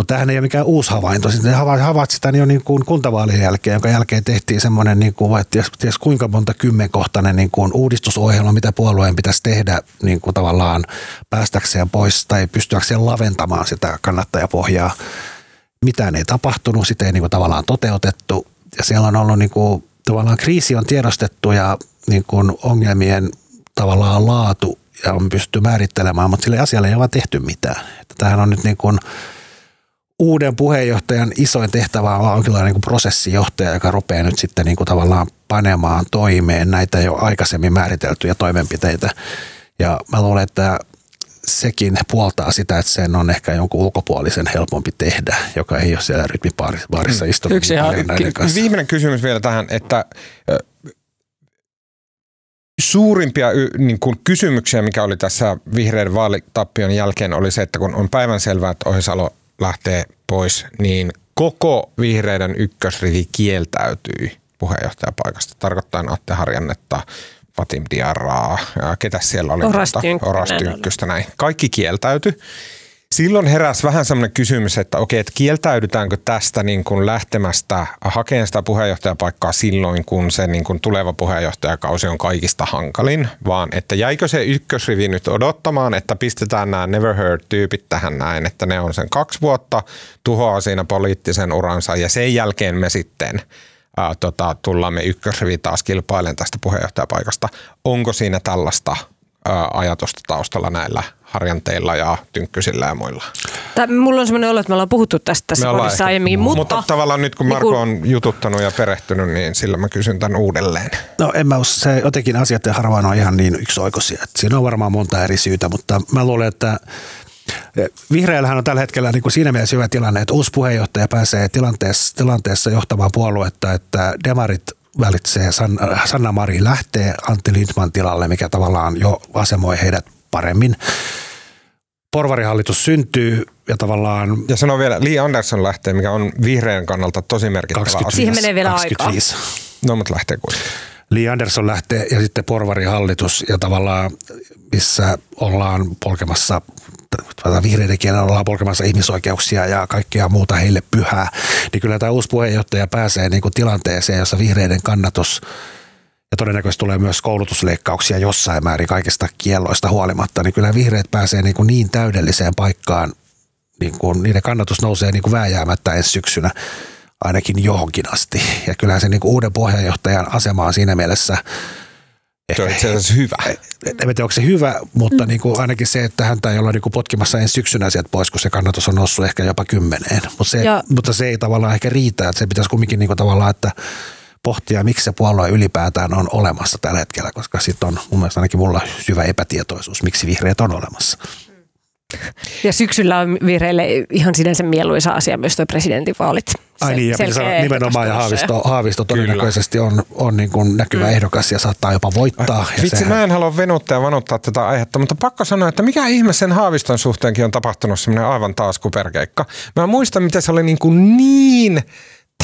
Mutta tämähän ei ole mikään uusi havainto. Sitten hava- havaitsi tämän jo niin kuin kuntavaalien jälkeen, jonka jälkeen tehtiin semmoinen, niin kuin, vai ties, ties kuinka monta kymmenkohtainen niin kuin uudistusohjelma, mitä puolueen pitäisi tehdä niin kuin tavallaan päästäkseen pois tai pystyäkseen laventamaan sitä kannattajapohjaa. Mitään ei tapahtunut, sitä ei niin kuin tavallaan toteutettu. Ja siellä on ollut niin kuin, tavallaan kriisi on tiedostettu ja niin kuin ongelmien tavallaan laatu ja on pysty määrittelemään, mutta sille asialle ei ole tehty mitään. Että tämähän on nyt niin kuin, uuden puheenjohtajan isoin tehtävä on jonkinlainen niin kuin prosessijohtaja, joka rupeaa nyt sitten niin kuin tavallaan panemaan toimeen näitä jo aikaisemmin määriteltyjä toimenpiteitä. Ja mä luulen, että sekin puoltaa sitä, että sen on ehkä jonkun ulkopuolisen helpompi tehdä, joka ei ole siellä rytmipaarissa Mm. istunut Yksi ihan- kanssa. Viimeinen kysymys vielä tähän, että suurimpia y- niin kuin kysymyksiä, mikä oli tässä vihreiden vaalitappion jälkeen, oli se, että kun on päivänselvää, että Ohisalo lähtee pois, niin koko vihreiden ykkösrivi kieltäytyi puheenjohtajapaikasta. Tarkoittaa Atte Harjannetta, Fatim Diarraa, ketä siellä oli? Oras? Tynkkynen Oras. Tynkkystä, näin. Kaikki kieltäytyi. Silloin heräsi vähän semmoinen kysymys, että okei, että kieltäydytäänkö tästä niin kuin lähtemästä hakemaan sitä puheenjohtajapaikkaa silloin, kun se niin kuin tuleva puheenjohtajakausi on kaikista hankalin, vaan että jäikö se ykkösrivi nyt odottamaan, että pistetään nämä never heard-tyypit tähän näin, että ne on sen kaksi vuotta, tuhoaa siinä poliittisen uransa ja sen jälkeen me sitten ää, tota, tullaan me ykkösrivi taas kilpailen tästä puheenjohtajapaikasta. Onko siinä tällaista ää, ajatusta taustalla näillä harjanteilla ja tynkkysillä ja muilla. Tai mulla on sellainen olo, että me ollaan puhuttu tästä tässä podissa ehkä- aiemminkin, mutta, mutta tavallaan nyt kun niin Marko kun- on jututtanut ja perehtynyt, niin sillä mä kysyn tämän uudelleen. No en mä usko, se jotenkin asiat ja harvaan on ihan niin yksioikoisia. että Siinä on varmaan monta eri syytä, mutta mä luulen, että Vihreällähän on tällä hetkellä niin kuin siinä mielessä hyvä tilanne, että uusi puheenjohtaja pääsee tilanteessa, tilanteessa johtamaan puoluetta, että demarit välitsee, Sanna, Sanna Mari lähtee Antti Lindman tilalle, mikä tavallaan jo asemoi heidät paremmin. Porvarihallitus syntyy ja tavallaan Ja sanoo vielä, Lee Anderson lähtee, mikä on vihreän kannalta tosi merkittävä 25, asia. Siihen menee vielä 25. No, mutta lähtee kuitenkin. Li Andersson lähtee ja sitten porvarihallitus ja tavallaan missä ollaan polkemassa vihreiden kielellä ollaan polkemassa ihmisoikeuksia ja kaikkea muuta heille pyhää, niin kyllä tämä uusi puheenjohtaja pääsee niin kuin tilanteeseen, jossa vihreiden kannatus ja todennäköisesti tulee myös koulutusleikkauksia jossain määrin kaikista kielloista huolimatta, niin kyllä vihreät pääsee niin, kuin niin täydelliseen paikkaan, niin kuin niiden kannatus nousee niin kuin vääjäämättä ensi syksynä ainakin johonkin asti. Ja kyllähän se niin kuin uuden puheenjohtajan asema on siinä mielessä Se on itse asiassa hyvä. en tiedä, onko se hyvä, mutta niin kuin ainakin se, että häntä ei olla niin kuin potkimassa ensi syksynä sieltä pois, kun se kannatus on noussut ehkä jopa kymmeneen. Mutta se, Ja- mutta se ei tavallaan ehkä riitä, että se pitäisi kumminkin niin kuin tavallaan, että pohtia, miksi se puolue ylipäätään on olemassa tällä hetkellä, koska sitten on mun mielestä ainakin mulla syvä epätietoisuus, miksi vihreät on olemassa. Ja syksyllä on vihreille ihan sinänsä mieluisa asia myös tuo presidentinvaalit. Ai Se- niin, ja sanoa nimenomaan, ja Haavisto, Haavisto todennäköisesti on, on niin kuin näkyvä mm. ehdokas ja saattaa jopa voittaa. Ja Vitsi, sehän- mä en halua venuttaa ja vanuttaa tätä aihetta, mutta pakko sanoa, että mikä ihme sen Haaviston suhteenkin on tapahtunut semmoinen aivan taas kuperkeikka. Mä muistan, miten se oli niin, kuin niin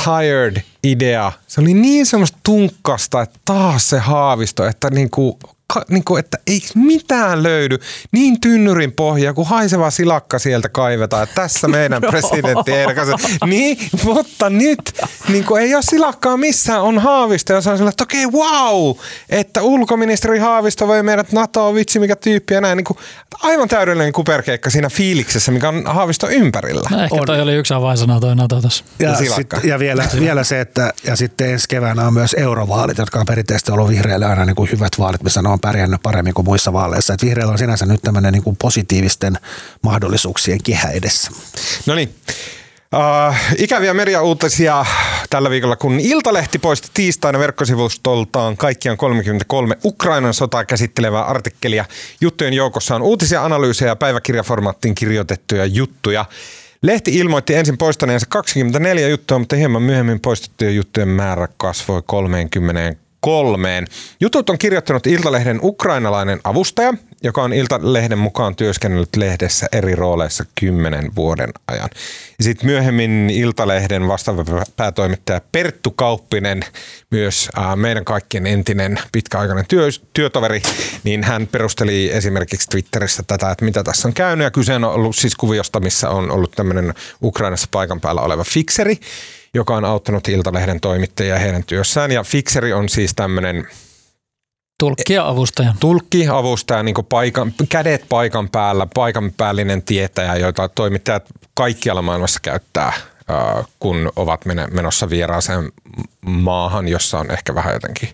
tired idea. Se oli niin semmoista tunkkasta, että taas se Haavisto, että niin kuin, ka, niin kuin, että ei mitään löydy. Niin tynnyrin pohja, kun haiseva silakka sieltä kaivetaan. Että tässä meidän presidentti ehdokas. Niin, mutta nyt niin kuin ei ole silakkaa missään, on Haavisto. Ja se on sellainen, että okei, wow, että ulkoministeri Haavisto voi meidät NATOon, vitsi mikä tyyppi ja näin. Niin kuin, aivan täydellinen kuperkeikka siinä fiiliksessä, mikä on Haavisto ympärillä. No ehkä On. toi oli yksi avainsana toi NATO tuossa. Ja, Ja sit, ja vielä, vielä se, että ja sitten ensi keväänä on myös eurovaalit, jotka on perinteisesti ollut vihreille aina niin kuin hyvät vaalit, missä ne on pärjännyt paremmin kuin muissa vaaleissa. Et vihreillä on sinänsä nyt tämmöinen niin kuin positiivisten mahdollisuuksien kehä edessä. No niin. Uh, ikäviä mediauutisia tällä viikolla, kun Iltalehti poisti tiistaina verkkosivustoltaan kaikkiaan 33 Ukrainan sotaa käsittelevää artikkelia. Juttujen joukossa on uutisia, analyysejä ja päiväkirjaformaattiin kirjoitettuja juttuja. Lehti ilmoitti ensin poistaneensa 24 juttua, mutta hieman myöhemmin poistettujen juttujen määrä kasvoi 33. Jutut on kirjoittanut Iltalehden ukrainalainen avustaja, joka on Iltalehden mukaan työskennellyt lehdessä eri rooleissa kymmenen vuoden ajan. Ja sitten myöhemmin Iltalehden vastaava päätoimittaja Perttu Kauppinen, myös meidän kaikkien entinen pitkäaikainen työ, työtoveri, niin hän perusteli esimerkiksi Twitterissä tätä, että mitä tässä on käynyt. Ja kyse on ollut siis kuviosta, missä on ollut tämmöinen Ukrainassa paikan päällä oleva fikseri, joka on auttanut Iltalehden toimittajia heidän työssään. Ja fikseri on siis tämmöinen Tulkki ja avustaja. tulkki, avustaja, niin paikan, kädet paikan päällä, paikan päällinen tietäjä, joita toimittajat kaikkialla maailmassa käyttää, ää, kun ovat menossa vieraaseen maahan, jossa on ehkä vähän jotenkin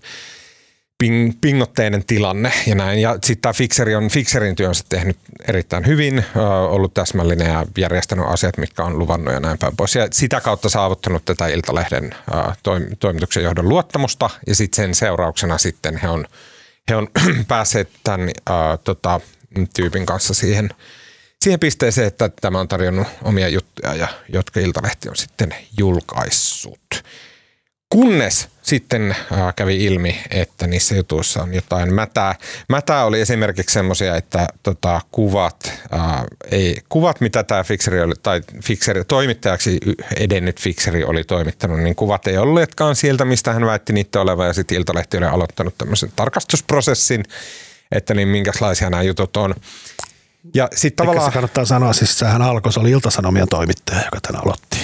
ping, pingotteinen tilanne ja näin. Ja sitten tämä Fixeri on Fixerin työnsä tehnyt erittäin hyvin, ollut täsmällinen ja järjestänyt asiat, mitkä on luvannut ja näin päin pois. Ja sitä kautta saavuttanut tätä Iltalehden toim, toimituksen johdon luottamusta ja sitten sen seurauksena sitten he on, he on päässeet tämän ö, tota, tyypin kanssa siihen, siihen pisteeseen, että tämä on tarjonnut omia juttuja, ja, jotka Iltalehti on sitten julkaissut. Kunnes sitten äh, kävi ilmi, että niissä jutuissa on jotain mätää. Mätää oli esimerkiksi semmoisia, että tota, kuvat, äh, ei, kuvat, mitä tämä Fixeri oli, tai Fixeri, toimittajaksi edennyt Fixeri oli toimittanut, niin kuvat ei olleetkaan sieltä, mistä hän väitti niitä olevan, ja sitten Iltalehti oli aloittanut tämmöisen tarkastusprosessin, että niin minkälaisia nämä jutut on. Ja sitten Tavallaan... tavallaan... Se kannattaa sanoa, siis sehän alkoi, se oli Iltasanomien toimittaja, joka tänä aloitti.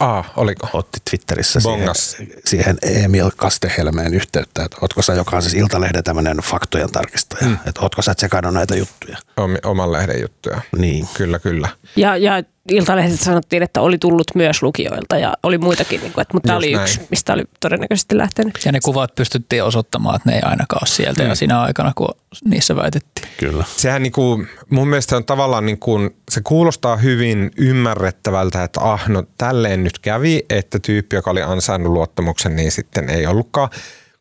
Aa, oliko? Otti Twitterissä siihen, Bongas. siihen Emil Kastehelmeen yhteyttä, että ootko sä, joka on siis Iltalehden tämmöinen faktojen tarkistaja, mm. että ootko sä tsekannut näitä juttuja. Omi- Oman lehden juttuja. Niin. Kyllä, kyllä. Ja, ja Iltalehdet sanottiin, että oli tullut myös lukijoilta ja oli muitakin, niin kuin, että, mutta tämä oli näin. yksi, mistä oli todennäköisesti lähtenyt. Ja ne kuvat pystyttiin osoittamaan, että ne ei ainakaan ole sieltä. Mm. Ja siinä aikana, kun niissä väitettiin. Kyllä. Sehän niinku, mun mielestä on tavallaan niinku, se kuulostaa hyvin ymmärrettävältä, että ah no tälleen nyt kävi, että tyyppi, joka oli ansainnut luottamuksen, niin sitten ei ollutkaan.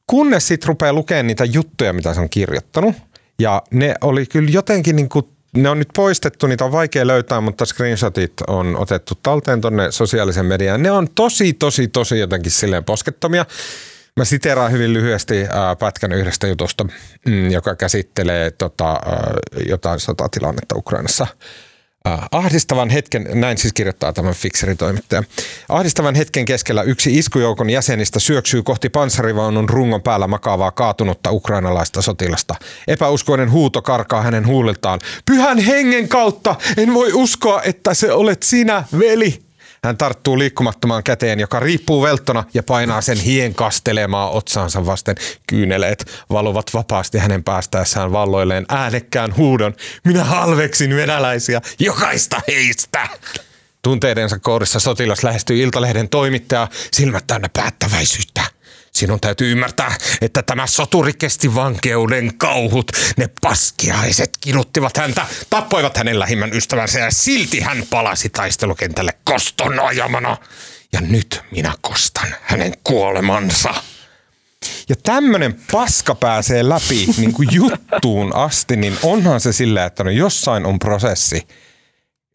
Kunnes sitten rupeaa lukemaan niitä juttuja, mitä se on kirjoittanut. Ja ne oli kyllä jotenkin niinku, ne on nyt poistettu, niitä on vaikea löytää, mutta screenshotit on otettu talteen tonne sosiaalisen mediaan. Ne on tosi, tosi, tosi jotenkin silleen poskettomia. Mä siteraan hyvin lyhyesti ää, pätkän yhdestä jutusta, mm, joka käsittelee tota, ää, jotain sotatilannetta Ukrainassa. Ää, ahdistavan hetken, näin siis kirjoittaa tämän Fixeri-toimittaja. Ahdistavan hetken keskellä yksi iskujoukon jäsenistä syöksyy kohti panssarivaunun rungon päällä makaavaa kaatunutta ukrainalaista sotilasta. Epäuskoinen huuto karkaa hänen huuliltaan. Pyhän hengen kautta! En voi uskoa, että se olet sinä, veli! Hän tarttuu liikkumattomaan käteen, joka riippuu velttona ja painaa sen hien kastelemaa otsaansa vasten. Kyyneleet valuvat vapaasti hänen päästäessään valloilleen äänekkään huudon. Minä halveksin venäläisiä, jokaista heistä! Tunteidensa kourissa sotilas lähestyy Iltalehden toimittaja silmät täynnä päättäväisyyttä. Sinun täytyy ymmärtää, että tämä soturi kesti vankeuden kauhut. Ne paskiaiset kiduttivat häntä, tappoivat hänen lähimmän ystävänsä ja silti hän palasi taistelukentälle koston ajamana. Ja nyt minä kostan hänen kuolemansa. Ja tämmöinen paska pääsee läpi niin kuin juttuun asti, niin onhan se sillä, että no jossain on prosessi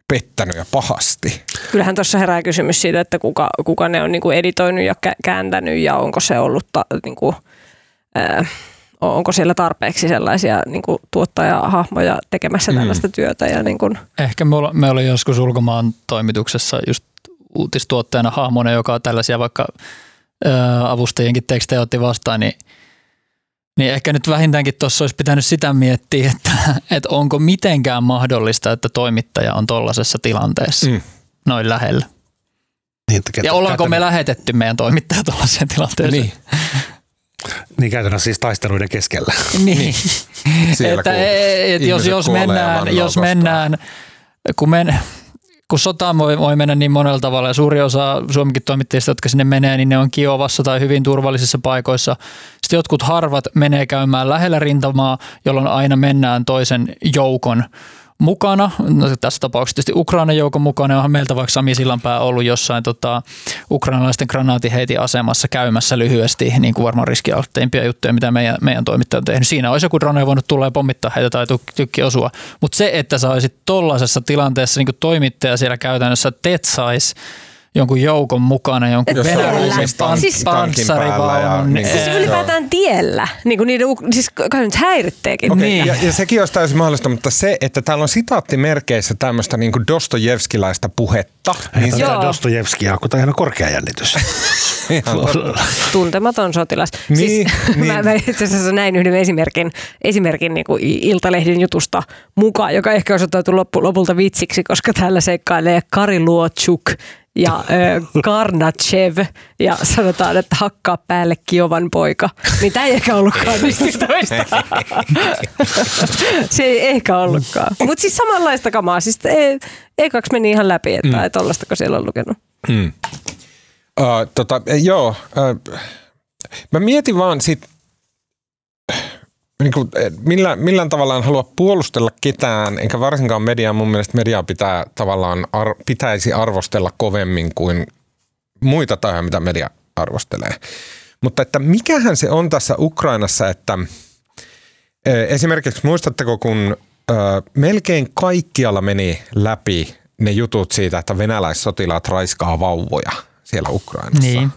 pettänyt ja pahasti. Kyllähän tuossa herää kysymys siitä, että kuka, kuka ne on niin kuin editoinut ja kä- kääntänyt ja onko se ollut, ta, niin kuin, ää, onko siellä tarpeeksi sellaisia niin kuin tuottajahahmoja tekemässä tällaista työtä. Ja niin kuin, Ehkä me, olla, me joskus ulkomaan toimituksessa just uutistuottajana hahmona, joka tällaisia vaikka ö, avustajienkin tekstejä otti vastaan, niin, niin ehkä nyt vähintäänkin tuossa olisi pitänyt sitä miettiä, että, että onko mitenkään mahdollista, että toimittaja on tuollaisessa tilanteessa Mm. noin lähellä. Niin, että Ja ollaanko me lähetetty meidän toimittaja tuollaiseen tilanteeseen? Niin. Niin käytännössä siis taisteluiden keskellä. niin. Siellä, että et, jos, jos mennään, jos mennään kun, men, kun sota voi, voi mennä niin monella tavalla ja suuri osa Suomenkin toimittajista, jotka sinne menee, niin ne on Kiovassa tai hyvin turvallisissa paikoissa. Sitten jotkut harvat menee käymään lähellä rintamaa, jolloin aina mennään toisen joukon mukana. No, tässä tapauksessa tietysti Ukrainan joukon mukana. Onhan meiltä vaikka Sami Sillanpää ollut jossain tota, ukrainalaisten granaatiheitin asemassa käymässä lyhyesti, niin kuin varmaan riskialtteimpia juttuja, mitä meidän, meidän toimittaja on tehnyt. Siinä olisi joku drone voinut tulla ja pommittaa heitä tai tykki osua. Mutta se, että sä olisit tollaisessa tilanteessa niin kuin toimittaja siellä käytännössä tetsaisi jonkun joukon mukana, jonkun Jossain venäläisen ruumista pan- Siis- panssarivaunun. niin kuin- siis Joo. ylipäätään tiellä, niin kuin niiden, siis kai nyt häiritteekin. Okei, Niin. ja, ja sekin olisi täysin mahdollista, mutta se, että täällä on sitaattimerkeissä tämmöistä niin kuin Dostojevskilaista puhetta, niin se, Joo. Tämä Dostojevskia, kun tämä on korkea jännitys. ihan tuntematon sotilas. Niin, siis, niin. Mä, mä itse asiassa näin yhden esimerkin, esimerkin niin kuin Iltalehden jutusta mukaan, joka ehkä osoittautui loppu, lopulta vitsiksi, koska täällä seikkailee Kari Luotsuk ja ö, Karnachev ja sanotaan, että hakkaa päälle Kiovan poika. Niin tämä ei ehkä ollutkaan niistä toista. Se ei ehkä ollutkaan. Mutta siis samanlaista kamaa. Siis e, ekaksi meni ihan läpi, että mm. tollastako siellä on lukenut. Mm. Uh, tota, eh, joo, uh, mä mietin vaan sit, niin kuin, millä, millään tavalla en halua puolustella ketään, enkä varsinkaan mediaa. Mun mielestä mediaa pitää tavallaan ar, pitäisi arvostella kovemmin kuin muita tahoja, mitä media arvostelee. Mutta että mikähän se on tässä Ukrainassa, että esimerkiksi muistatteko, kun ö, melkein kaikkialla meni läpi ne jutut siitä, että venäläissotilaat raiskaa vauvoja siellä Ukrainassa. Niin.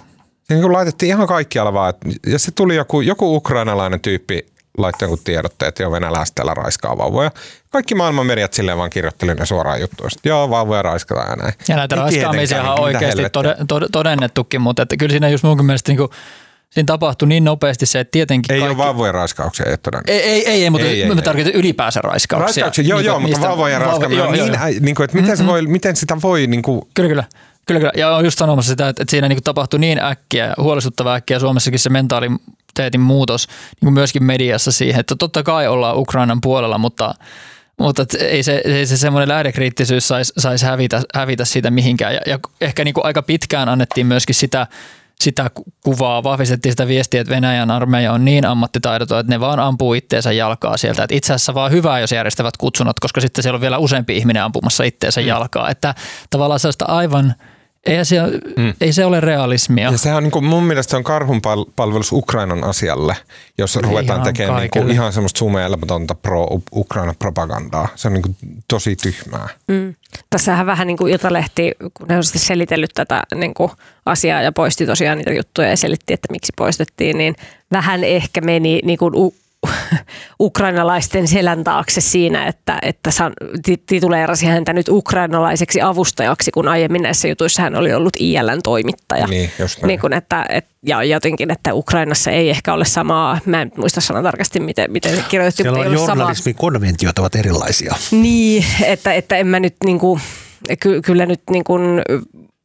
Se niin kuin laitettiin ihan kaikkialla vaan, että, ja se tuli joku, joku ukrainalainen tyyppi laittoi jonkun tiedotteet, että jo venäläiset täällä raiskaa vauvoja. Kaikki maailman mediat silleen vaan kirjoitteli ne suoraan juttuja. Sitten, joo, vauvoja raiskataan ja näin. Ja näitä Ei raiskaamisia on oikeasti tode, tode, todennettukin, mutta että kyllä siinä just mun mielestä niin kuin, siinä tapahtui niin nopeasti se, että tietenkin Ei kaikki... ole vauvojen raiskauksia, ei ole. Ei, ei, ei, ei, mutta Ei, ei, mä ei. tarkoitan ylipäänsä raiskauksia. Raiskauksia, joo, joo, mutta vauvojen raiskaaminen joo, on joo, niin, joo. niin kuin, että miten, se voi, miten sitä voi, niin kuin, Kyllä, kyllä. Kyllä, kyllä. Ja olen just sanomassa sitä, että, että siinä niin tapahtui niin äkkiä, huolestuttava äkkiä Suomessakin se mentaaliteetin muutos niin kuin myöskin mediassa siihen, että totta kai ollaan Ukrainan puolella, mutta, mutta ei se, ei se semmoinen lähdekriittisyys saisi sais hävitä, hävitä siitä mihinkään. Ja, ja ehkä niin kuin aika pitkään annettiin myöskin sitä, sitä ku- kuvaa, vahvistettiin sitä viestiä, että Venäjän armeija on niin ammattitaidoton, että ne vaan ampuu itteensä jalkaa sieltä. Että itse asiassa vaan hyvää, jos järjestävät kutsunnat, koska sitten siellä on vielä useampi ihminen ampumassa itteensä Mm. jalkaa. Että tavallaan sellaista aivan, ei se, mm. ei se ole realismia. Ja sehän on niin kuin, mun mielestä se on karhunpalvelus Ukrainan asialle, jos ruvetaan Ihan tekemään niin kuin, ihan semmoista sumeilmatonta pro-Ukraina-propagandaa. Se on niin kuin, tosi tyhmää. Mm. Tässähän vähän niin kuin Iltalehti, kun ne on sitten selitellyt tätä niin kuin asiaa ja poisti tosiaan niitä juttuja ja selitti, että miksi poistettiin, niin vähän ehkä meni niin kuin u- ukrainalaisten selän taakse siinä, että, että san, ti- tituleerasi häntä nyt ukrainalaiseksi avustajaksi, kun aiemmin näissä jutuissa hän oli ollut ILN toimittaja. Niin, just näin. niin kuin, että, et, ja jotenkin, että Ukrainassa ei ehkä ole samaa, mä en muista sanan tarkasti, miten, miten se kirjoitettiin, Siellä mutta on samaa journalismin konventiot ovat erilaisia. niin, että, että en mä nyt niinku, ky, kyllä nyt niinku,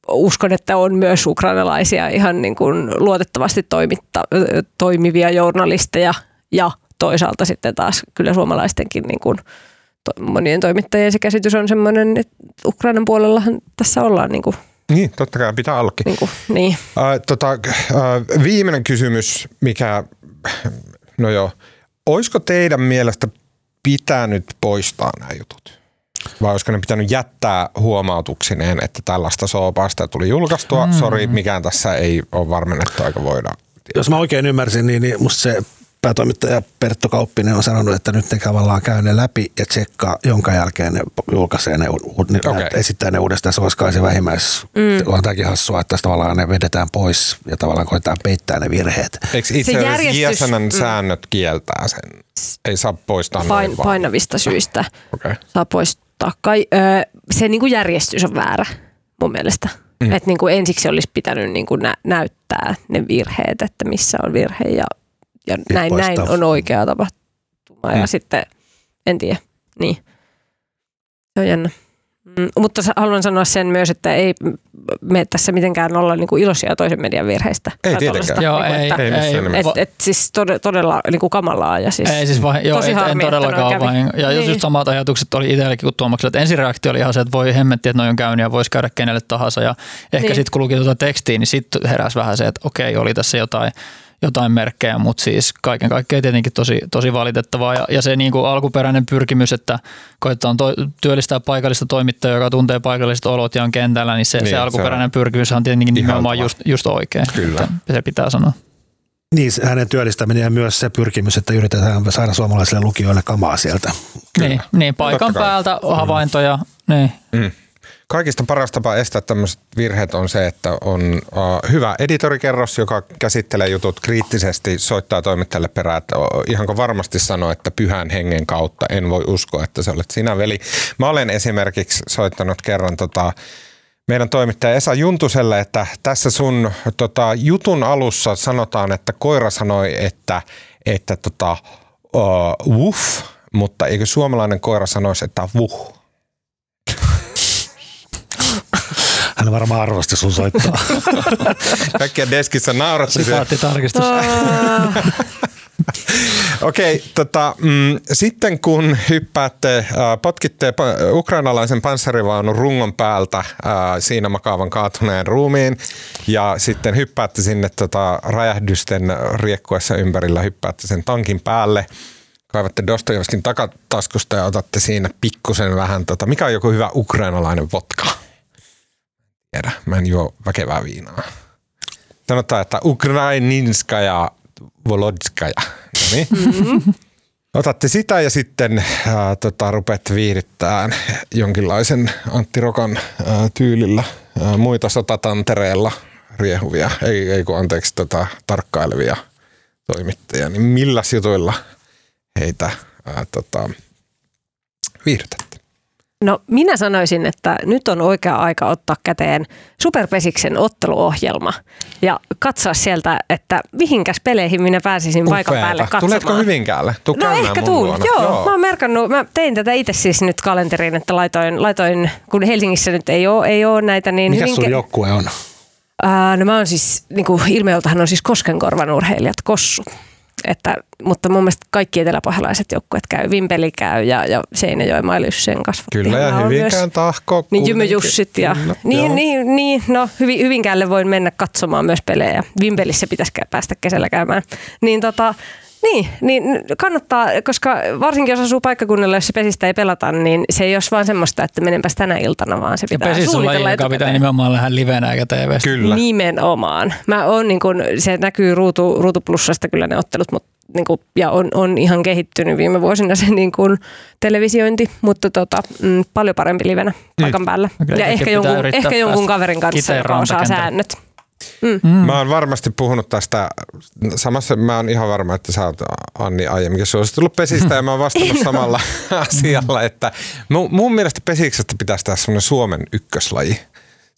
uskon, että on myös ukrainalaisia ihan niinku luotettavasti toimitta, toimivia journalisteja ja toisaalta sitten taas kyllä suomalaistenkin niinku, to, monien toimittajien se käsitys on semmoinen, että Ukrainan puolellahan tässä ollaan niinku, Niin, totta kai pitää ollakin. niinku, niin. Äh, tota, äh, viimeinen kysymys, mikä, no joo, olisiko teidän mielestä pitänyt poistaa nämä jutut? Vai olisiko ne pitänyt jättää huomautuksineen, että tällaista soopasta tuli julkaistua? Mm. Sori, mikään tässä ei ole varmennettu, aika voida. Jos mä oikein ymmärsin, niin, niin musta se päätoimittaja Pertto Kauppinen on sanonut, että nyt ne tavallaan käy ne läpi ja tsekkaa, jonka jälkeen ne julkaisee ne, ne okay. esittää ne uudestaan. Se olisi kai se vähimmäis. Mm. On tämäkin hassua, että tavallaan ne vedetään pois ja tavallaan koetaan peittää ne virheet. Eikö itse asiassa järjestys- JSNn mm. säännöt kieltää sen? Ei saa poistaa Pain, noin vaan. painavista syistä Okay. saa poistaa. Kai, ö, se niinku järjestys on väärä mun mielestä. Mm. Mm. Että niinku ensiksi olisi pitänyt niinku nä- näyttää ne virheet, että missä on virhe ja, ja näin, poistaa. näin on oikea tapahtuma. Mm. Ja sitten, en tiedä, niin. Se on jännä. Mm, mutta sa- haluan sanoa sen myös, että ei me tässä mitenkään olla niinku iloisia toisen median virheistä. Ei tietenkään. Joo, niinku, ei, että- Ei missään nimessä. et, et siis todella, todella niinku kamalaa. Ja siis, Ei siis vain, joo, Tosi et, en harmi, että todellakaan noin kävi. vain. Ja niin. Niin. just samat ajatukset oli itselläkin kuin Tuomaksella. Että ensireaktio oli ihan se, että voi hemmetti, että noin on käynyt ja voisi käydä kenelle tahansa. Ja ehkä Niin. sitten kun luki tuota tekstiä, niin sitten heräsi vähän se, että okei, oli tässä jotain, jotain merkkejä, mutta siis kaiken kaikkiaan tietenkin tosi, tosi valitettavaa. Ja, ja se niin kuin alkuperäinen pyrkimys, että koetetaan to, työllistää paikallista toimittajaa, joka tuntee paikalliset olot ja on kentällä, niin se, Niin, se se on alkuperäinen pyrkimys on tietenkin nimenomaan just, just oikein. Kyllä. Että Se pitää sanoa. Niin, se- hänen työllistäminen ja myös se pyrkimys, että yritetään saada suomalaisille lukijoille kamaa sieltä. Niin, niin, paikan päältä havaintoja. Niin. Mm. Kaikista paras tapa estää tämmöiset virheet on se, että on uh, hyvä editorikerros, joka käsittelee jutut kriittisesti, soittaa toimittajalle perään, että o- ihanko varmasti sanoo, että pyhän hengen kautta en voi uskoa, että sä olet sinä veli. Mä olen esimerkiksi soittanut kerran tota, meidän toimittaja Esa Juntuselle, että tässä sun tota, jutun alussa sanotaan, että koira sanoi, että, että tota, uh, wuff, mutta eikö suomalainen koira sanoisi, että vuh? Hän varmaan arvosti sun soittoa. Kaikkia deskissä nauratti. Sitaattitarkistus. Okei, tota, mm, sitten kun hyppäätte, äh, potkitte ukrainalaisen panssarivaunun rungon päältä äh, siinä makaavan kaatuneen ruumiin ja sitten hyppäätte sinne tota, räjähdysten riekkuessa ympärillä, hyppäätte sen tankin päälle kaivatte Dostojevskin takataskusta ja otatte siinä pikkusen vähän, tota, mikä on joku hyvä ukrainalainen vodka? Tiedä, mä en juo väkevää viinaa. Sanotaan, että Ukraininska ja Volodskaja. No niin. Mm-hmm. Otatte sitä ja sitten ää, tota, rupeatte viihdyttämään jonkinlaisen Antti Rokan ää, tyylillä ää, muita sotatantereella riehuvia, ei, ei kun anteeksi tota, tarkkailevia toimittajia, niin millä jutuilla heitä ää, tota, viihdytätte? No minä sanoisin, että nyt on oikea aika ottaa käteen Superpesiksen otteluohjelma ja katsoa sieltä, että mihinkäs peleihin minä pääsisin Upeata. paikan päälle katsomaan. Tuletko Hyvinkäälle? Tuu no ehkä tuun, joo, joo. Mä oon merkannut, mä tein tätä itse siis nyt kalenteriin, että laitoin, laitoin kun Helsingissä nyt ei ole, ei ole näitä, niin Mikä Hyvinkä... sun joukkue on? Uh, no mä oon siis, niin kuin ilmeeltähän on siis Koskenkorvan urheilijat, Kossu. Että, mutta mun mielestä kaikki eteläpohjalaiset joukkueet käy, Vimpeli käy ja, ja Seinäjoen Mailyssen kasvatti. Kyllä ja Hyvinkään tahko. Niin Jymyjussit ja Kyllä, niin, niin, niin, no hyvin, Hyvinkäälle voin mennä katsomaan myös pelejä. Vimpelissä pitäisi päästä kesällä käymään. Niin tota, niin, niin kannattaa, koska varsinkin jos asuu paikkakunnalla, jos se pesistä ei pelata, niin se ei ole vaan semmoista, että menenpäs tänä iltana, vaan se pitää ja on laji, joka pitää nimenomaan lähden livenä eikä tv Kyllä. Nimenomaan. Mä on niin kun, se näkyy ruutu, ruutuplussasta kyllä ne ottelut, mutta niin kun, ja on, on, ihan kehittynyt viime vuosina se niin kun, televisiointi, mutta tota, mm, paljon parempi livenä paikan päällä. Mm. Ja ehkä jonkun, ehkä jonkun kaverin kanssa, joka osaa säännöt. Mm. Mm. Mä oon varmasti puhunut tästä, samassa mä oon ihan varma, että sä oot Anni aiemminkin suositellut pesistä ja mä oon vastannut samalla asialla, että mun, mun mielestä pesiksestä pitäisi tehdä semmoinen Suomen ykköslaji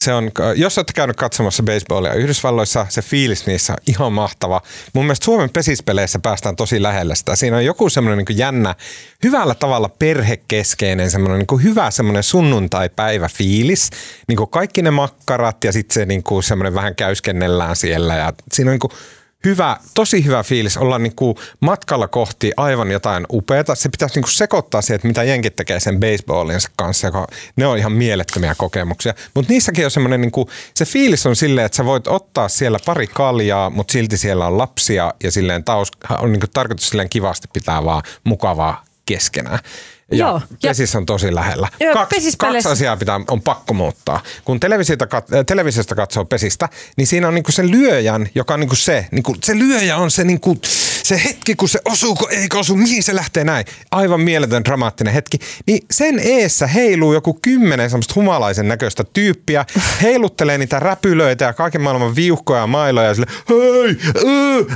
se on, jos olette käynyt katsomassa baseballia Yhdysvalloissa, se fiilis niissä on ihan mahtava. Mun mielestä Suomen pesispeleissä päästään tosi lähelle sitä. Siinä on joku semmoinen niin jännä, hyvällä tavalla perhekeskeinen, semmoinen niin hyvä semmoinen sunnuntai-päivä fiilis. Niin kaikki ne makkarat ja sitten se niin semmoinen vähän käyskennellään siellä. Ja siinä on niin hyvä, tosi hyvä fiilis olla niin kuin matkalla kohti aivan jotain upeata. Se pitäisi niin kuin sekoittaa siihen, että mitä jenkit tekee sen baseballinsa kanssa, joka ne on ihan mielettömiä kokemuksia. Mutta niissäkin on semmoinen, niin se fiilis on silleen, että sä voit ottaa siellä pari kaljaa, mutta silti siellä on lapsia ja silleen taus, on niin kuin tarkoitus silleen kivasti pitää vaan mukavaa keskenään. Ja Joo, pesis on tosi lähellä. Joo, kaksi, kaksi asiaa pitää, on pakko muuttaa. Kun televisiota, äh, televisiosta katsoo pesistä, niin siinä on niinku se lyöjän, joka on niinku se, niinku, se lyöjä on se, niinku, se hetki, kun se osuu, kun ei osu, mihin se lähtee näin. Aivan mieletön dramaattinen hetki. Niin sen eessä heiluu joku kymmenen semmoista humalaisen näköistä tyyppiä, heiluttelee niitä räpylöitä ja kaiken maailman viuhkoja ja mailoja ja sille, hei,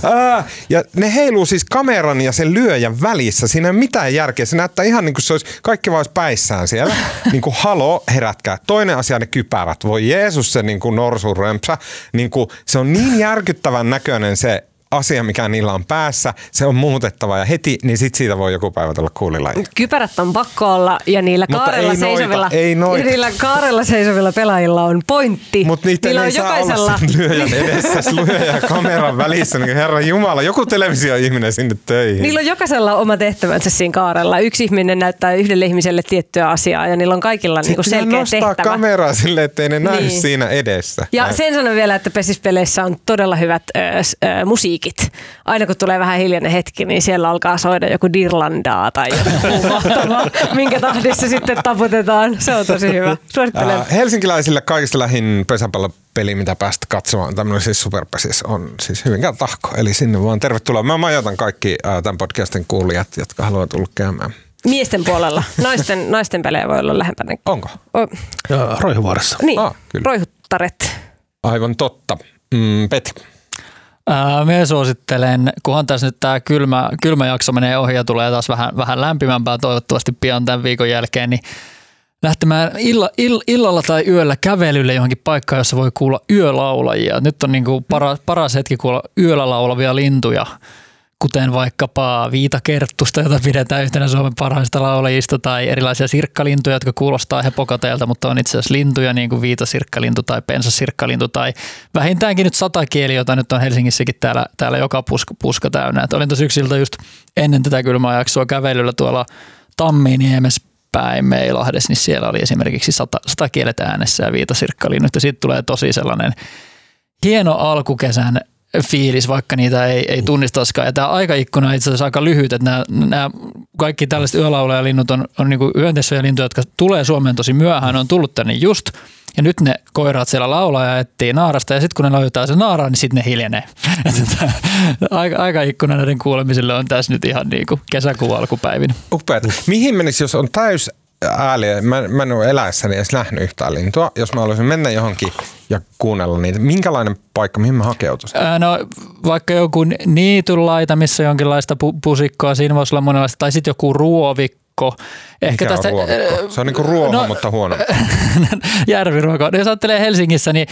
äh, ää. Ja ne heiluu siis kameran ja sen lyöjän välissä. Siinä ei ole mitään järkeä. Se näyttää ihan niin kuin se olisi, kaikki vaan olisi päissään siellä. niin kuin halo, herätkää. Toinen asia ne kypärät. Voi Jeesus se niin kuin norsun römpsä. Niin kuin, se on niin järkyttävän näköinen se asia, mikä niillä on päässä, se on muutettava ja heti, niin sit siitä voi joku päivä tulla kuulilla. Kypärät on pakko olla ja niillä kaarella, ei seisovilla, noita, ei noita. Niillä kaarella seisovilla pelaajilla on pointti. Mutta niitä niillä ei on saa jokaisella... olla lyöjän edessä, lyöjä kameran välissä, niin herra Jumala, joku televisioihminen sinne töihin. Niillä on jokaisella oma tehtävänsä siinä kaarella. Yksi ihminen näyttää yhdelle ihmiselle tiettyä asiaa ja niillä on kaikilla niinku selkeä nostaa tehtävä. kameraa silleen, ettei ne näy niin. siinä edessä. Ja Näin. sen sanon vielä, että pesispeleissä on todella hyvät äh, äh, musiikit musiikit. Aina kun tulee vähän hiljainen hetki, niin siellä alkaa soida joku Dirlandaa tai joku minkä tahdissa sitten taputetaan. Se on tosi hyvä. Suosittelen. Äh, helsinkiläisille kaikista lähin pesäpallopeli, mitä päästä katsomaan, tämmöinen siis superpesis, on siis hyvinkään tahko. Eli sinne vaan tervetuloa. Mä majoitan kaikki äh, tämän podcastin kuulijat, jotka haluavat tulla käymään. Miesten puolella. Naisten, naisten pelejä voi olla lähempänä. Onko? O- Roihuvuorossa. Niin, ah, kyllä. roihuttaret. Aivan totta. Mm, Peti. Me suosittelen, kunhan tässä nyt tämä kylmä, kylmä jakso menee ohi ja tulee taas vähän, vähän lämpimämpää toivottavasti pian tämän viikon jälkeen, niin lähtemään illa, ill, illalla tai yöllä kävelylle johonkin paikkaan, jossa voi kuulla yölaulajia. Nyt on niin kuin paras, paras hetki kuulla yöllä laulavia lintuja kuten vaikkapa viitakerttusta, jota pidetään yhtenä Suomen parhaista laulajista, tai erilaisia sirkkalintuja, jotka kuulostaa hepokateelta, mutta on itse asiassa lintuja, niin kuin viitasirkkalintu tai pensasirkkalintu, tai vähintäänkin nyt satakieli, jota nyt on Helsingissäkin täällä, täällä joka puska, puska täynnä. Et olin tosi yksiltä just ennen tätä kylmäjaksoa kävelyllä tuolla Tamminiemessä päin Meilahdessa, niin siellä oli esimerkiksi sata, satakielet äänessä ja viitasirkkalinnut, ja sitten tulee tosi sellainen hieno alkukesän fiilis, vaikka niitä ei, ei tunnistaisikaan. Ja tämä aikaikkuna on itse asiassa aika lyhyt, että nämä, nämä kaikki tällaiset yölaulajalinnut on, on niin lintuja, jotka tulee Suomeen tosi myöhään, on tullut tänne just. Ja nyt ne koirat siellä laulaa ja etsii naarasta ja sitten kun ne löytää sen naaraan, niin sitten ne hiljenee. aika, aika ikkuna näiden kuulemisille on tässä nyt ihan niin kuin kesäkuun alkupäivinä. Upeat. Mihin menisi, jos on täys ääliä. Mä, mä en ole eläessäni edes nähnyt yhtään lintua. Jos mä haluaisin mennä johonkin ja kuunnella niitä, minkälainen paikka, mihin mä hakeutuisin? Ää, no vaikka joku niitylaita, missä jonkinlaista pu- pusikkoa, siinä voisi olla monenlaista, tai sitten joku ruovikko. Ehkä Mikä tästä, on ruovikko? Se on niinku ruoho, no, mutta huono. järviruoka. Jos ajattelee Helsingissä, niin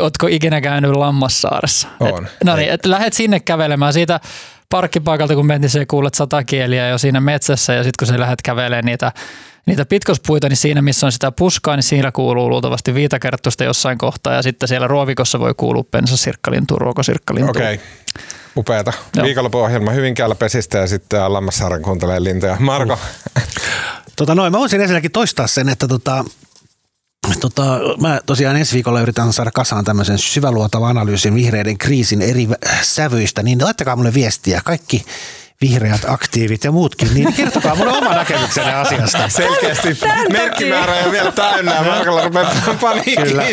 ootko ikinä käynyt Lammassaaressa? On. Et, no niin, että lähdet sinne kävelemään siitä parkkipaikalta, kun mentiin, niin kuulet sata kieliä jo siinä metsässä ja sitten kun sä lähdet kävelemään niitä niitä pitkospuita, niin siinä missä on sitä puskaa, niin siinä kuuluu luultavasti viitakerttusta jossain kohtaa ja sitten siellä ruovikossa voi kuulua pensasirkkalintu, ruokosirkkalintu. Okei. Okay. Upeata. Viikonlopun ohjelma Hyvinkäällä pesistä ja sitten Lammassaaren kuuntelee lintuja. Marko? Tota noin, mä voisin ensinnäkin toistaa sen, että tota, Tota, mä tosiaan ensi viikolla yritän saada kasaan tämmöisen syväluotavan analyysin vihreiden kriisin eri sävyistä, niin laittakaa mulle viestiä. Kaikki vihreät aktiivit ja muutkin, niin kertokaa mulle oma näkemyksenne asiasta. Selkeästi merkkimäärä ja vielä täynnä ja Markolla rupeaa paniikki Kyllä.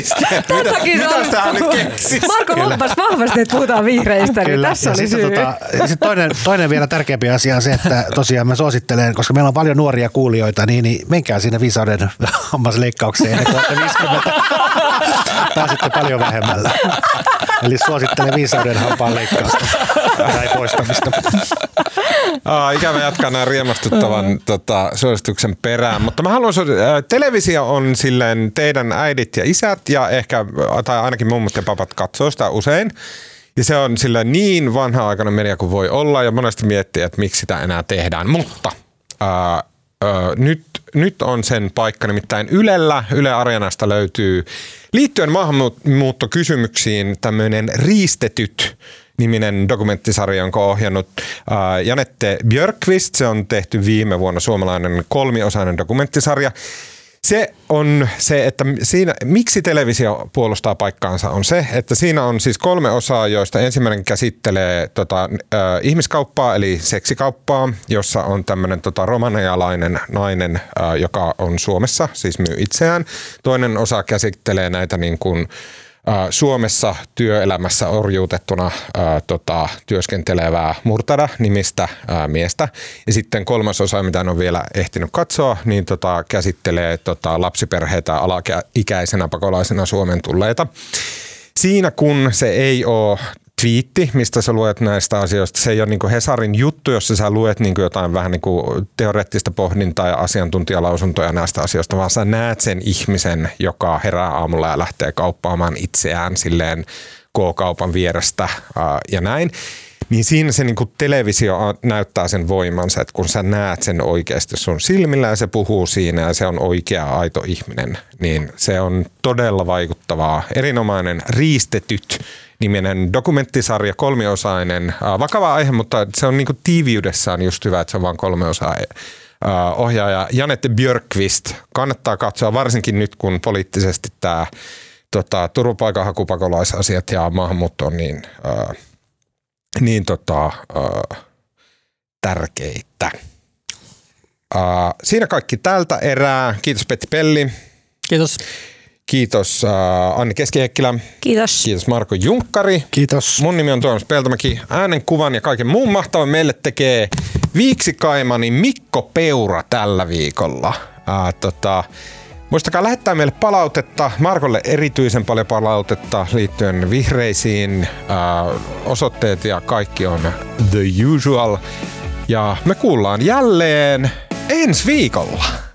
Mitä, mitä nyt keksisi? Marko lupasi vahvasti, että puhutaan vihreistä, niin tässä oli syy. Tota, sit toinen, toinen vielä tärkeämpi asia on se, että tosiaan mä suosittelen, koska meillä on paljon nuoria kuulijoita, niin, niin menkää sinne viisauden hammasleikkaukseen ennen kuin 50. Pääsitte paljon vähemmällä. Eli suosittelen viisauden hampaan leikkausta tai poistamista. Aa, ikävä jatkaa näin riemastuttavan tota, suosituksen perään, mutta mä haluan, äh, televisio on silleen teidän äidit ja isät ja ehkä, tai ainakin mummut ja papat katsoo sitä usein. Ja se on sillä niin vanha-aikainen media kuin voi olla ja monesti miettii, että miksi sitä enää tehdään. Mutta ää, ää, nyt, nyt on sen paikka, nimittäin Ylellä, Yle Areenasta löytyy liittyen maahanmuuttokysymyksiin tämmöinen riistetyt niminen dokumenttisarja, jonka on ohjannut äh, Janette Björkvist. Se on tehty viime vuonna suomalainen kolmiosainen dokumenttisarja. Se on se, että siinä, miksi televisio puolustaa paikkaansa on se, että siinä on siis kolme osaa, joista ensimmäinen käsittelee tota, äh, ihmiskauppaa eli seksikauppaa, jossa on tämmöinen tota, romanialainen nainen, äh, joka on Suomessa, siis myy itseään. Toinen osa käsittelee näitä niin kuin, Suomessa työelämässä orjuutettuna ää, tota, työskentelevää Murtada nimistä ää, miestä. Ja sitten kolmas osa, mitä ole vielä ehtinyt katsoa, niin tota, käsittelee tota, lapsiperheitä alaikäisenä pakolaisena Suomen tulleita. Siinä kun se ei ole twiitti, mistä sä luet näistä asioista. Se ei ole niin Hesarin juttu, jossa sä luet niin jotain vähän niin teoreettista pohdintaa ja asiantuntijalausuntoja näistä asioista, vaan sä näet sen ihmisen, joka herää aamulla ja lähtee kauppaamaan itseään silleen K-kaupan vierestä ää, ja näin. Niin siinä se niin kuin televisio näyttää sen voimansa, että kun sä näet sen oikeasti sun silmillä ja se puhuu siinä ja se on oikea aito ihminen, niin se on todella vaikuttavaa. Erinomainen riistetyt niminen dokumenttisarja, kolmiosainen, vakava aihe, mutta se on niinku tiiviydessään just hyvä, että se on vain kolme osaa ohjaaja Janette Björkvist. Kannattaa katsoa, varsinkin nyt kun poliittisesti tämä tota, turvapaikanhakupakolaisasiat ja maahanmuutto on niin, ää, niin tota, ää, tärkeitä. Ää, siinä kaikki tältä erää. Kiitos Petti Pelli. Kiitos. Kiitos äh, Anni Keskihäkkilä. Kiitos. Kiitos Marko Junkkari. Kiitos. Mun nimi on Tuomas Peltomäki. Äänen, kuvan ja kaiken muun mahtavan meille tekee Viiksikaimani Mikko Peura tällä viikolla. Äh, tota, Muistakaa lähettää meille palautetta, Markolle erityisen paljon palautetta liittyen vihreisiin. Äh, osoitteet ja kaikki on the usual. Ja me kuullaan jälleen ensi viikolla.